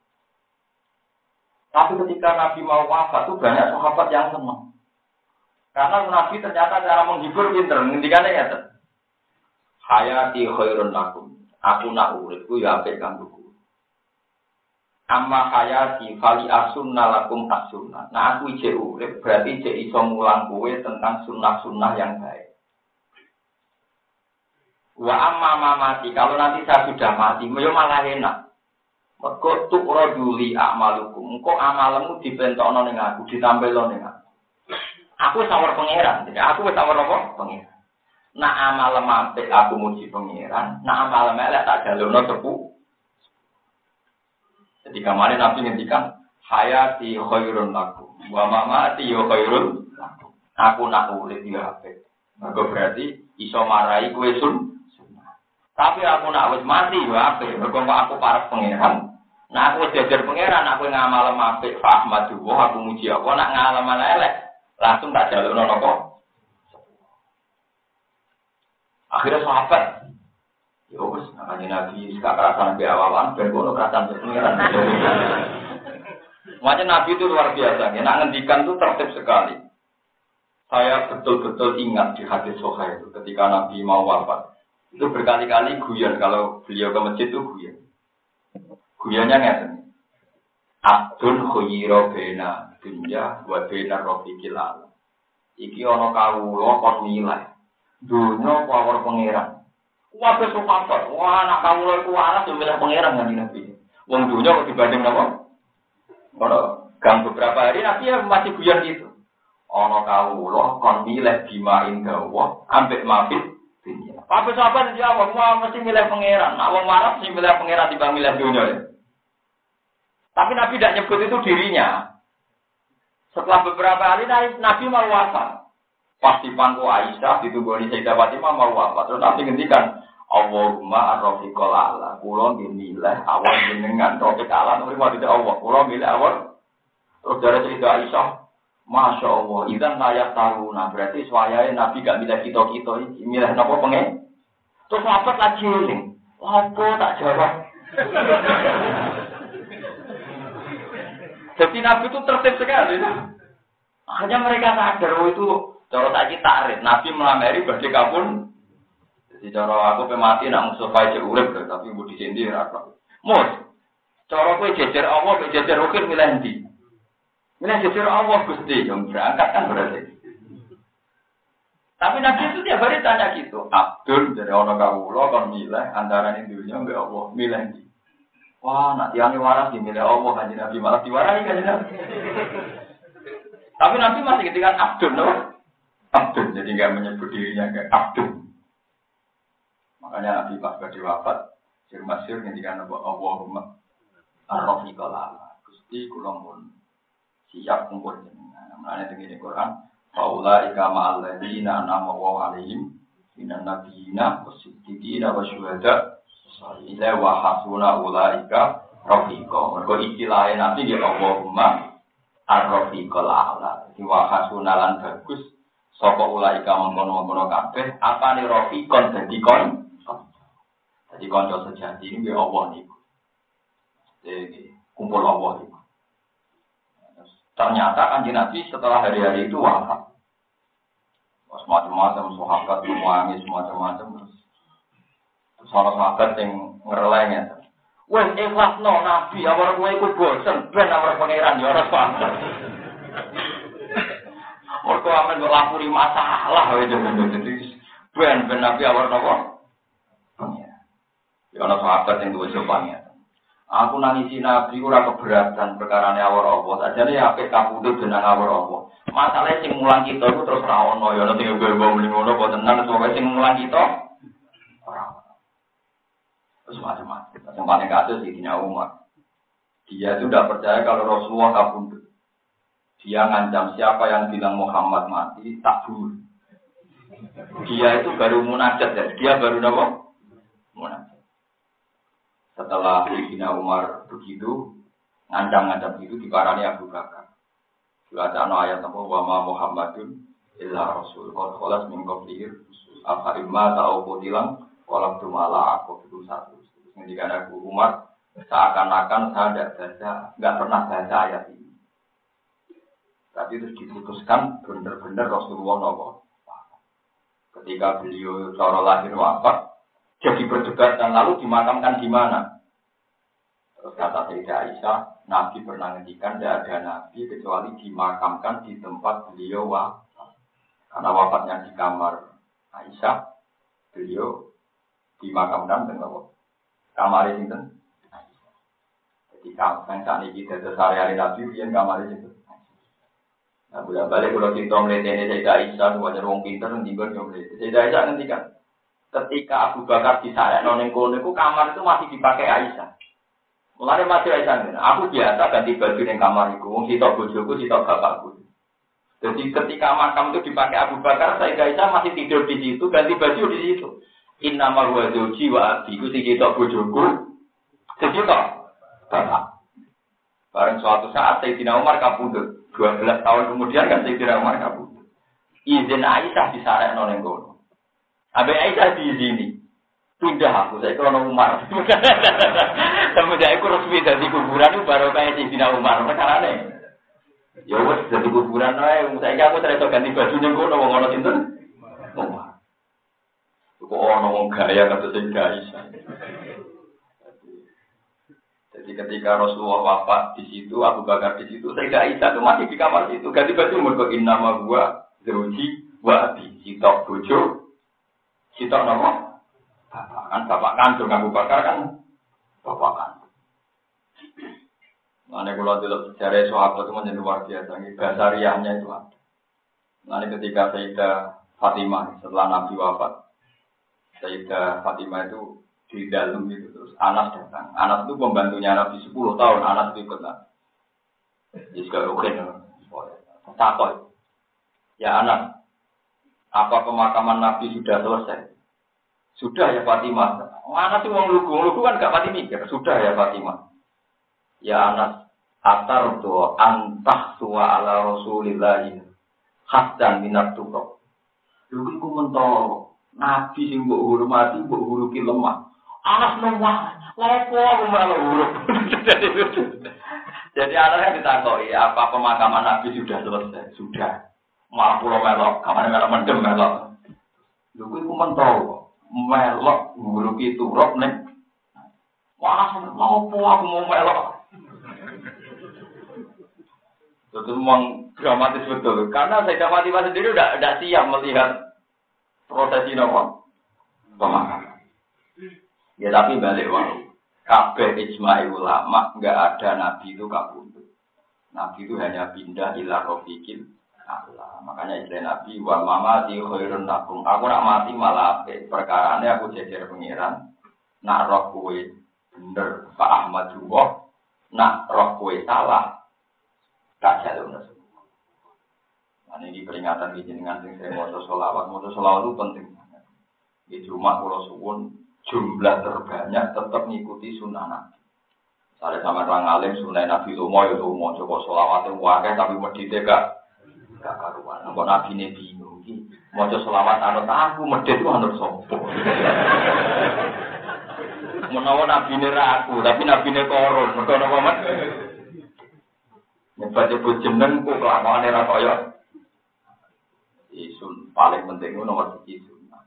Tapi ketika Nabi mau wafat itu banyak sahabat yang senang. Karena Nabi ternyata cara menghibur pinter, ngendikannya ya. hayati khairun lakum. Aku nak uripku ya apik kanggo Amma hayati fali asunna lakum asunna. Nah aku ije urip berarti ije iso mulang kue tentang sunnah-sunnah yang baik. Wa amma mati, kalau nanti saya sudah mati, yo malah enak. Mergo tuk roduli amalukum. Engko amalmu dipentokno ning aku, ditampilno ning aku. Aku wis awar pangeran, jadi aku wis awar apa? Pangeran. Nak amal apik aku muji pangeran, nak amal elek tak jalurno tepu jadi kemarin Nabi ngendikan hayati khairun laku, wa mamati yo khairun. Aku nak urip ya apik. Mergo berarti iso marai kue sun. Tapi aku nak wis mati ya apik. Mergo aku para pangeran. Nah aku wis jajar pangeran, aku ngamal apik fa ahmadu aku muji aku nak ngalam elek. Langsung tak jalukno napa? Akhirnya sahabat Ya wis namanya Nabi sekarang kerasan nabi awalan ben kono kerasan pengiran. Makanya Nabi itu luar biasa. Ya, nak ngendikan itu tertib sekali. Saya betul-betul ingat di hadis Soha itu ketika Nabi mau wafat. Itu berkali-kali guyon kalau beliau ke masjid itu guyon. Guyonnya ngeten. Abdul khuyiro bena dunya wa bena rofiqil alam. Iki ana kawula kon milih. Dunya apa pangeran. Waduh sumpah Wah anak kamu lagi waras yang milih pangeran kan nabi. Wong dunia kok dibanding apa? Ono gang beberapa hari nabi ya masih guyon gitu. Ono kau kon milih dimain gawa ambek mabit dunia. Apa sahabat jawab, mau mesti milih pangeran. Nah, wong waras sih milih pangeran dibanding milih dunia. Ya. Tapi Nabi tidak nyebut itu dirinya. Setelah beberapa hari Nabi mau wafat. Pasti pangku Aisyah ditunggu di Sayyidah Fatimah mau wafat. Terus Nabi ngendikan, Allahumma arrofiqol ala. Kulo milih awal jenengan. Rofiq ala, mau tidak Allah. Kulo milih awal. Terus dari cerita Aisyah, Masya Allah, itu layak tahu. Nah, berarti suayanya Nabi gak milih kita-kita. Milih nopo pengen. Terus sahabat lagi ini. Apa tak jawab? Jadi Nabi itu tertib sekali. Hanya mereka sadar, oh itu cara tak tarik. Nabi melamari badai kapun jadi cara aku pemati nak musuh aja urip tapi mau disindir apa. Mus, cara aku jejer Allah, jejer ukir milih ndi? Milih jejer Allah Gusti, yang berangkat kan berarti. Tapi Nabi itu tiap hari tanya gitu, Abdul dari orang kawula kan milih antara ini dunia nggak Allah milih ndi? Wah, nak tiang waras milih Allah kan Nabi malah diwarai kan Nabi. Tapi Nabi masih ketika Abdul, no? Abdul, jadi nggak menyebut dirinya kayak Abdul. Makanya Nabi pas badhe wafat, sir ngendikan apa Allahumma arrofiqal ala. Gusti kula pun siap kumpul jenengan. Teng ngene Quran, faula ika ma'al ladzina an'ama Allahu alaihim minan nabiyina wasiddiqina wasyuhada ila wa hasuna ulaika rafiqa. Mergo istilah Nabi ya Allahumma arrofiqal ala. Di wa hasuna lan bagus sapa ulaika mengkono-mengkono kabeh apane rafiqon dadi kon jadi konco sejati ini ya Allah. Jadi kumpul Allah. Ternyata kan Nabi setelah hari-hari itu wafat. Semacam-macam sahabat menangis semacam-macam terus. Terus yang ngerelengnya. Wes ikhlas no Nabi, awal gue ikut bosen, ben awal pangeran ya orang sahabat. Mereka aman berlapuri masalah, jadi ben ben Nabi awal nopo. Ya ana sahabat yang duwe sopannya. Aku nangisi Nabi ora keberatan perkara awor Allah. Sajane apik kapundhut jeneng awor Allah. Masalahnya sing mulang kita itu terus ra ono ya sing gue muni ngono apa tenan pokoke sing mulang kita ora Terus macam-macam. Yang paling kasus di Umar. Dia itu tidak percaya kalau Rasulullah kabundut. Dia ngancam siapa yang bilang Muhammad mati, tak bunuh. Dia itu baru munajat ya. Dia baru apa? Munajat. Setelah Sayyidina Umar begitu, ngancam-ngancam itu diparani Abu Bakar. Baca ayat apa wama Muhammadun illa rasul qad khalas min qablihi apa imma ta'u qutilang walam tumala aku itu satu. Ketika Abu Umar seakan-akan saya tidak baca, nggak pernah baca ayat ini. Tapi terus diputuskan benar-benar Rasulullah Nabi. Ketika beliau cara lahir wafat, jadi perdebatan lalu dimakamkan di mana? Terus kata Sayyidah Aisyah, Nabi pernah ngendikan tidak ada Nabi kecuali dimakamkan di tempat beliau wafat. Karena wafatnya di kamar Aisyah, beliau dimakamkan dengan kamar ini Jadi kalau yang saat ini kita sehari-hari Nabi, yang kamar itu. Nah, bolak balik kalau kita melihat ini Sayyidah Aisyah, semuanya orang pintar, nanti gue melihat. Sayyidah Aisyah ngendikan, ketika Abu Bakar disarek noning kono kamar itu masih dipakai Aisyah. Mulai masih Aisyah aku biasa ganti baju di kamar itu, wong sitok bojoku, sitok bapakku. Jadi ketika makam itu dipakai Abu Bakar, saya Aisyah masih tidur di situ, ganti baju di situ. Inna ma huwa zawji wa abi, ku sing sitok bojoku, sitok bapak. Bareng suatu saat Sayyidina Umar kabudut. 12 tahun kemudian kan Sayyidina Umar kabudut. Izin Aisyah disarek noning kono. Abe Aisyah di sini. Pindah aku, saya kalau Umar. Semenjak aku resmi dari kuburan itu baru kayak si Dina Umar. Perkara nih. Ya wes dari kuburan aja. Saya aku terus ganti baju nih gue nongol ngono sinten. Umar. Kok ono wong gaya kata saya Aisyah. Jadi ketika Rasulullah wafat di situ, Abu Bakar di situ, saya Aisyah itu masih di kamar situ. Ganti baju mergo nama gua Zauji wa abi. Sitok bojo kita nama bapak kan bapak kandung Abu Bakar kan bapak kandung. Mana kalau dulu sejarah sahabat itu menjadi luar biasa. Bahasa riahnya itu ada. Nanti ketika Sayyidah Fatimah setelah Nabi wafat, Sayyidah Fatimah itu di dalam itu terus Anas datang. Anas itu pembantunya Nabi 10 tahun. Anas itu ikut Nabi. Jadi juga rukin. Takut. Ya Anas, apa pemakaman Nabi sudah selesai? Sudah ya Fatimah. Mana sih uang lugu? Lugu kan gak pati mikir. Sudah ya Fatimah. Ya anak atar tuh antah tua ala Rasulillahi dan minat tuh. Lugu ku mentol. Nabi sing mbok hormati mbok huruki lemah. Anas lemah. Lepo malah huruf. Jadi anaknya ditakoi, apa pemakaman Nabi sudah selesai? Sudah. Malah melok, kamar melok mendem melok. Lu iku mentol melok nguruki turok nih. Wah, mau apa aku mau melok. Itu memang dramatis betul. Karena saya dapat sendiri udah udah siap melihat prosesi nopo pemakaman. Ya tapi balik walau kabeh ijma ulama nggak ada nabi itu kabundut. Nabi itu hanya pindah ilah rofikin Allah. Makanya istilah Nabi wa mama di khairun lakum. Aku nak mati malah Perkara ini aku jejer pengiran. Nak roh kue bener Pak Ahmad juga. Nak roh kue salah. Tak jalur Nah, ini peringatan di jenengan sing saya mau solawat. Mau itu penting. Di cuma kalau suwun jumlah terbanyak tetap ngikuti sunnah Nabi. Saya sama orang alim sunnah Nabi itu mau itu mau coba solawat itu tapi medite gak gak karuan. Kok nabi ini bingung. Maca selawat anut aku medhit ku anut sapa. Menawa nabi ini tapi nabi ini koron. Mergo napa Mas? Nyebat nyebut jeneng ku kelakuane ra kaya isun paling penting nomor siji sunnah.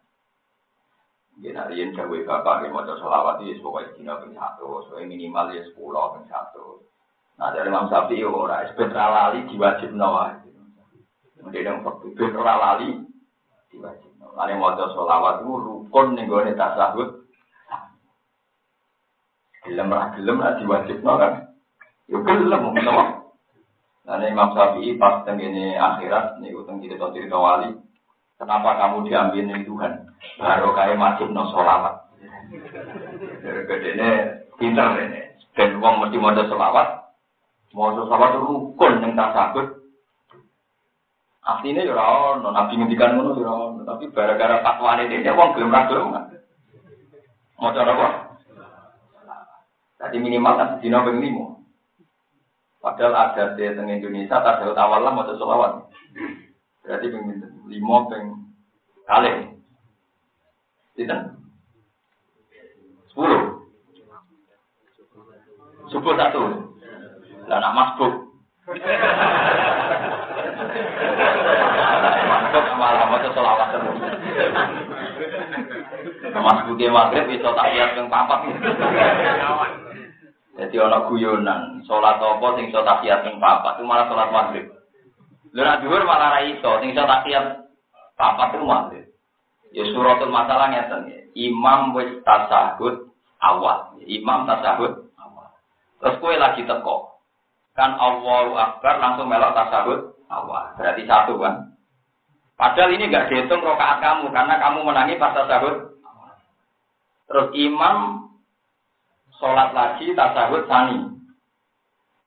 Nggih nek yen gawe bapak nggih maca selawat iki pokoke dina ping 1, soalnya minimal ya 10 ping 1. Nah dari Imam Syafi'i ora, sebentar lali diwajibno wae. Mungkin yang fakir ora lali diwajib. Lali maca sholawat itu rukun ning gone tasawuf. Gelem ra gelem ra diwajibno kan. Yo gelem menawa. Nah, Imam Syafi'i pas tengene akhirat nih utang cerita cerita wali. Kenapa kamu diambil Tuhan? Baru kayak masih no sholawat. Gede pinter ini. Dan uang mesti mau sholawat. Mau sholawat itu rukun yang tasawuf. Aslinya ya ora ono, nabi ngendikan ngono ya ono, tapi gara-gara fatwane dia wong gelem ra gelem. Cara apa? Tadi minimal kan dina ping 5. Padahal ada di teng Indonesia tasawuf awal lah mau selawat. Berarti ping 5 ping kali. Tidak? 10. Subuh satu. Lah nak masbuk. Masuk malah maca selawat terus. Mas Buki Maghrib iso tahiyat yang papat. Jadi ana guyonan, salat apa sing iso tahiyat yang papat itu malah salat Maghrib. Lha nek dhuwur malah ra iso, sing iso tahiyat papat itu Maghrib. Ya suratul masalah ngeten. Imam wis tasahud awal. Imam tasahud awal. Terus kue lagi teko. Kan Allahu Akbar langsung melok tasahud awal. Berarti satu kan. Padahal ini nggak dihitung rokaat kamu karena kamu menangi pas tasahud. Terus imam sholat lagi tasahud sani.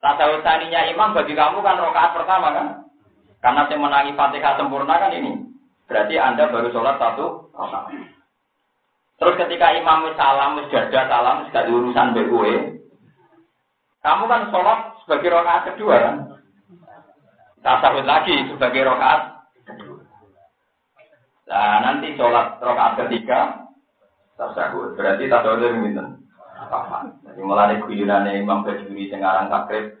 Tasahud saninya imam bagi kamu kan rokaat pertama kan? Karena saya menangi fatihah sempurna kan ini. Berarti anda baru sholat satu rokaat. Terus ketika imam salam, jaga salam, gak urusan BUE. Kamu kan sholat sebagai rokaat kedua kan? Tasahud lagi sebagai rokaat Nah, nanti sholat rokaat ketiga tasawuf. Berarti tasawuf itu minten. Jadi mulai guyunane Imam Bajuri sekarang takrib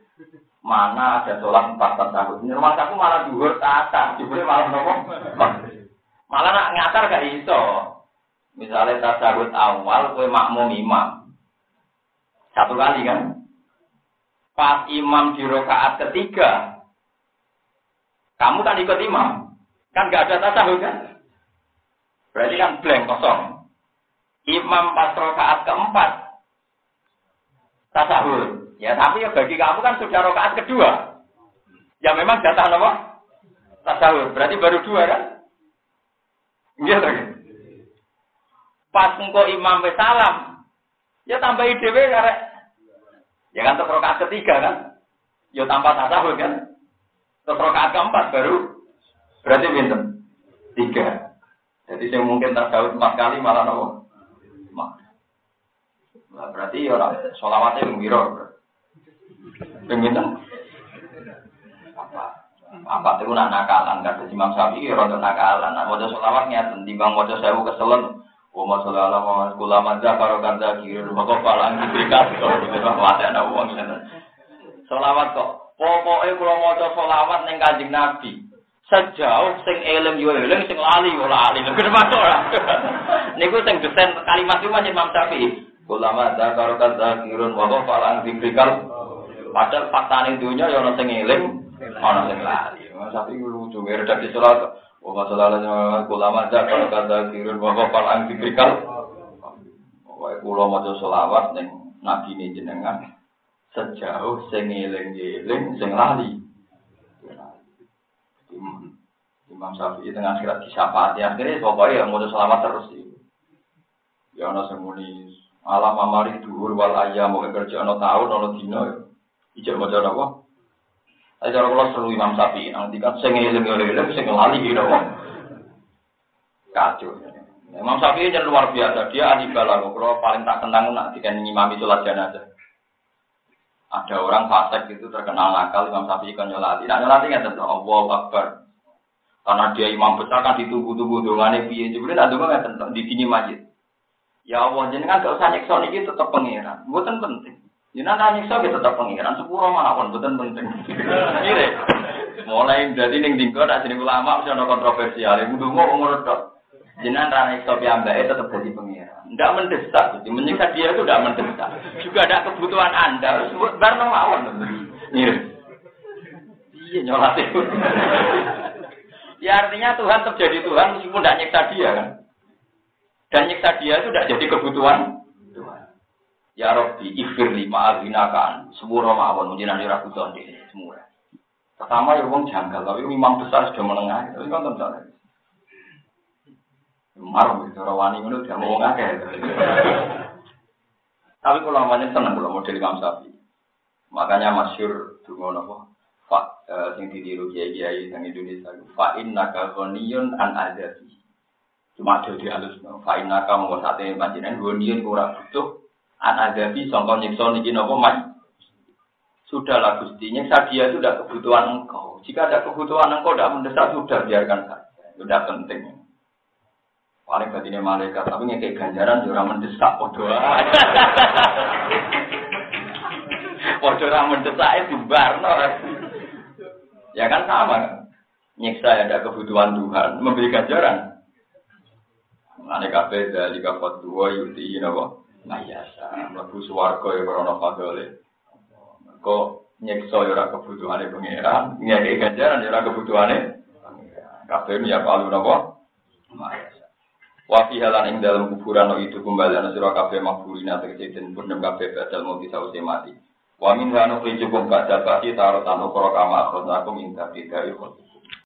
mana ada sholat empat. Ini rumah aku malah duhur tata, jebule malah nopo. Malah nak ngatar gak iso. Misalnya tasawuf awal kue makmum imam. Satu kali kan. Pas imam di rokaat ketiga, kamu kan ikut imam. Kan gak ada tasawuf kan? Berarti kan blank kosong. Imam pas rokaat keempat tasahur. Ya tapi ya bagi kamu kan sudah rokaat kedua. Ya memang jatah apa? Tasahur. Berarti baru dua kan? Iya lagi. Pas engkau imam salam, ya tambah IDW karek. Ya kan terus rokaat ketiga kan? Ya tanpa tasahur kan? Terus rokaat keempat baru berarti minta Tiga. Jadi saya mungkin tasawuf empat kali malah nopo. Nah, berarti ya orang solawatnya menggiro. Pengen apa? Apa itu nak nakalan kata Imam Syafi'i ya rondo nakalan. Nah, wajah solawatnya timbang wajah saya keselen. Wa ma sallallahu alaihi kula madza karo kanda kiri maka palang diberikan gitu ada wong Solawat kok. Pokoknya kalau mau solawat neng kanjeng Nabi, sejauh sing eling yo eling sing lali yo lali. Lho kenapa ora? Niku sing desain kalimat itu macam Imam Syafi'i. Ulama zakar kadzakirun wa ghafalan dzikrikal. Padahal faktane dunya yo ana sing eling ana sing lali. Syafi'i lucu redaksi surat wa masalahnya ulama zakar kadzakirun wa ghafalan dzikrikal. Wae kula maca selawat ning nabi jenengan sejauh sing eling-eling sing lali Imam Syafi'i dengan akhirat disyafaati akhirnya pokoknya yang mau selamat terus sih. Ya ana semuni alam amari wal ayam mau kerja ana ana dina ya. Ijak maca apa? Cara kula seru Imam Syafi'i nanti kan sing eling-eling sing lali gitu kok. Kacau. Imam Syafi'i yang luar biasa, dia ahli. Kalau paling tak kenang nak dikan ngimami sholat jenazah. Ada orang fasik itu terkenal nakal, Imam Syafi'i kan nyolati. Nah nyolati kan tentu Allah Akbar. Karena dia imam besar kan ditunggu-tunggu dongane piye. Jadi tak donga nggak tentang di sini masjid. Ya Allah jenengan gak usah nyekso niki tetap pangeran. Bukan penting. Jenengan nyekso kita tetap pangeran. Sepuro mawon bukan penting. Mulai dari ning dingko tak jeneng ulama mesti ana kontroversial. Ndonga umur tok. Jenengan ra nyekso piyambake tetap jadi pangeran. Enggak mendesak, jadi menyiksa dia itu tidak mendesak. Juga ada kebutuhan Anda. Bar mawon. Iya nyolat itu. Ya artinya Tuhan tetap jadi Tuhan meskipun tidak nyiksa dia kan. Dan nyiksa dia itu tidak jadi kebutuhan Tuhan. Ya Rabbi, ifir lima kan. Semua mawon dira butuh di semua. Pertama ya wong janggal, tapi memang besar sudah menengah. Tapi kan tentu Marah gitu, rawani itu udah mau ngake. Tapi kalau namanya senang kalau model Imam Syafi'i. Makanya masyur dungo nopo Pak eh, sing ditiru kiai kiai yang Indonesia fa inna ghaniyun an adabi cuma ada di halus fa inna ka mongko sate panjenengan ghaniyun ora butuh an adabi sangka nyiksa niki napa mas Sudahlah Gusti, nyiksa dia itu kebutuhan engkau. Jika ada kebutuhan engkau tidak mendesak, sudah biarkan saja. Sudah penting. Paling batinnya malaikat, tapi kayak ganjaran juga mendesak podo. Podo orang mendesak itu barno. Ya kan sama. Nyiksa ada kebutuhan Tuhan, memberi ganjaran. Lane kabeh dari kapat dua yuti napa mayasa. Mlebu swarga ya krana fadole. Kok nyekso ya ora kebutuhane pangeran, ngeke ganjaran ya ora kebutuhane kabeh ya palu napa mayasa. Wa fi halan ing dalam kuburan itu kembali ana sira kabeh makbulina tegese den purnem kabeh badal mati sause mati. Wa min hanu kuwi cukup gak dapat tarot anu karo kama aku minta tidak ikut.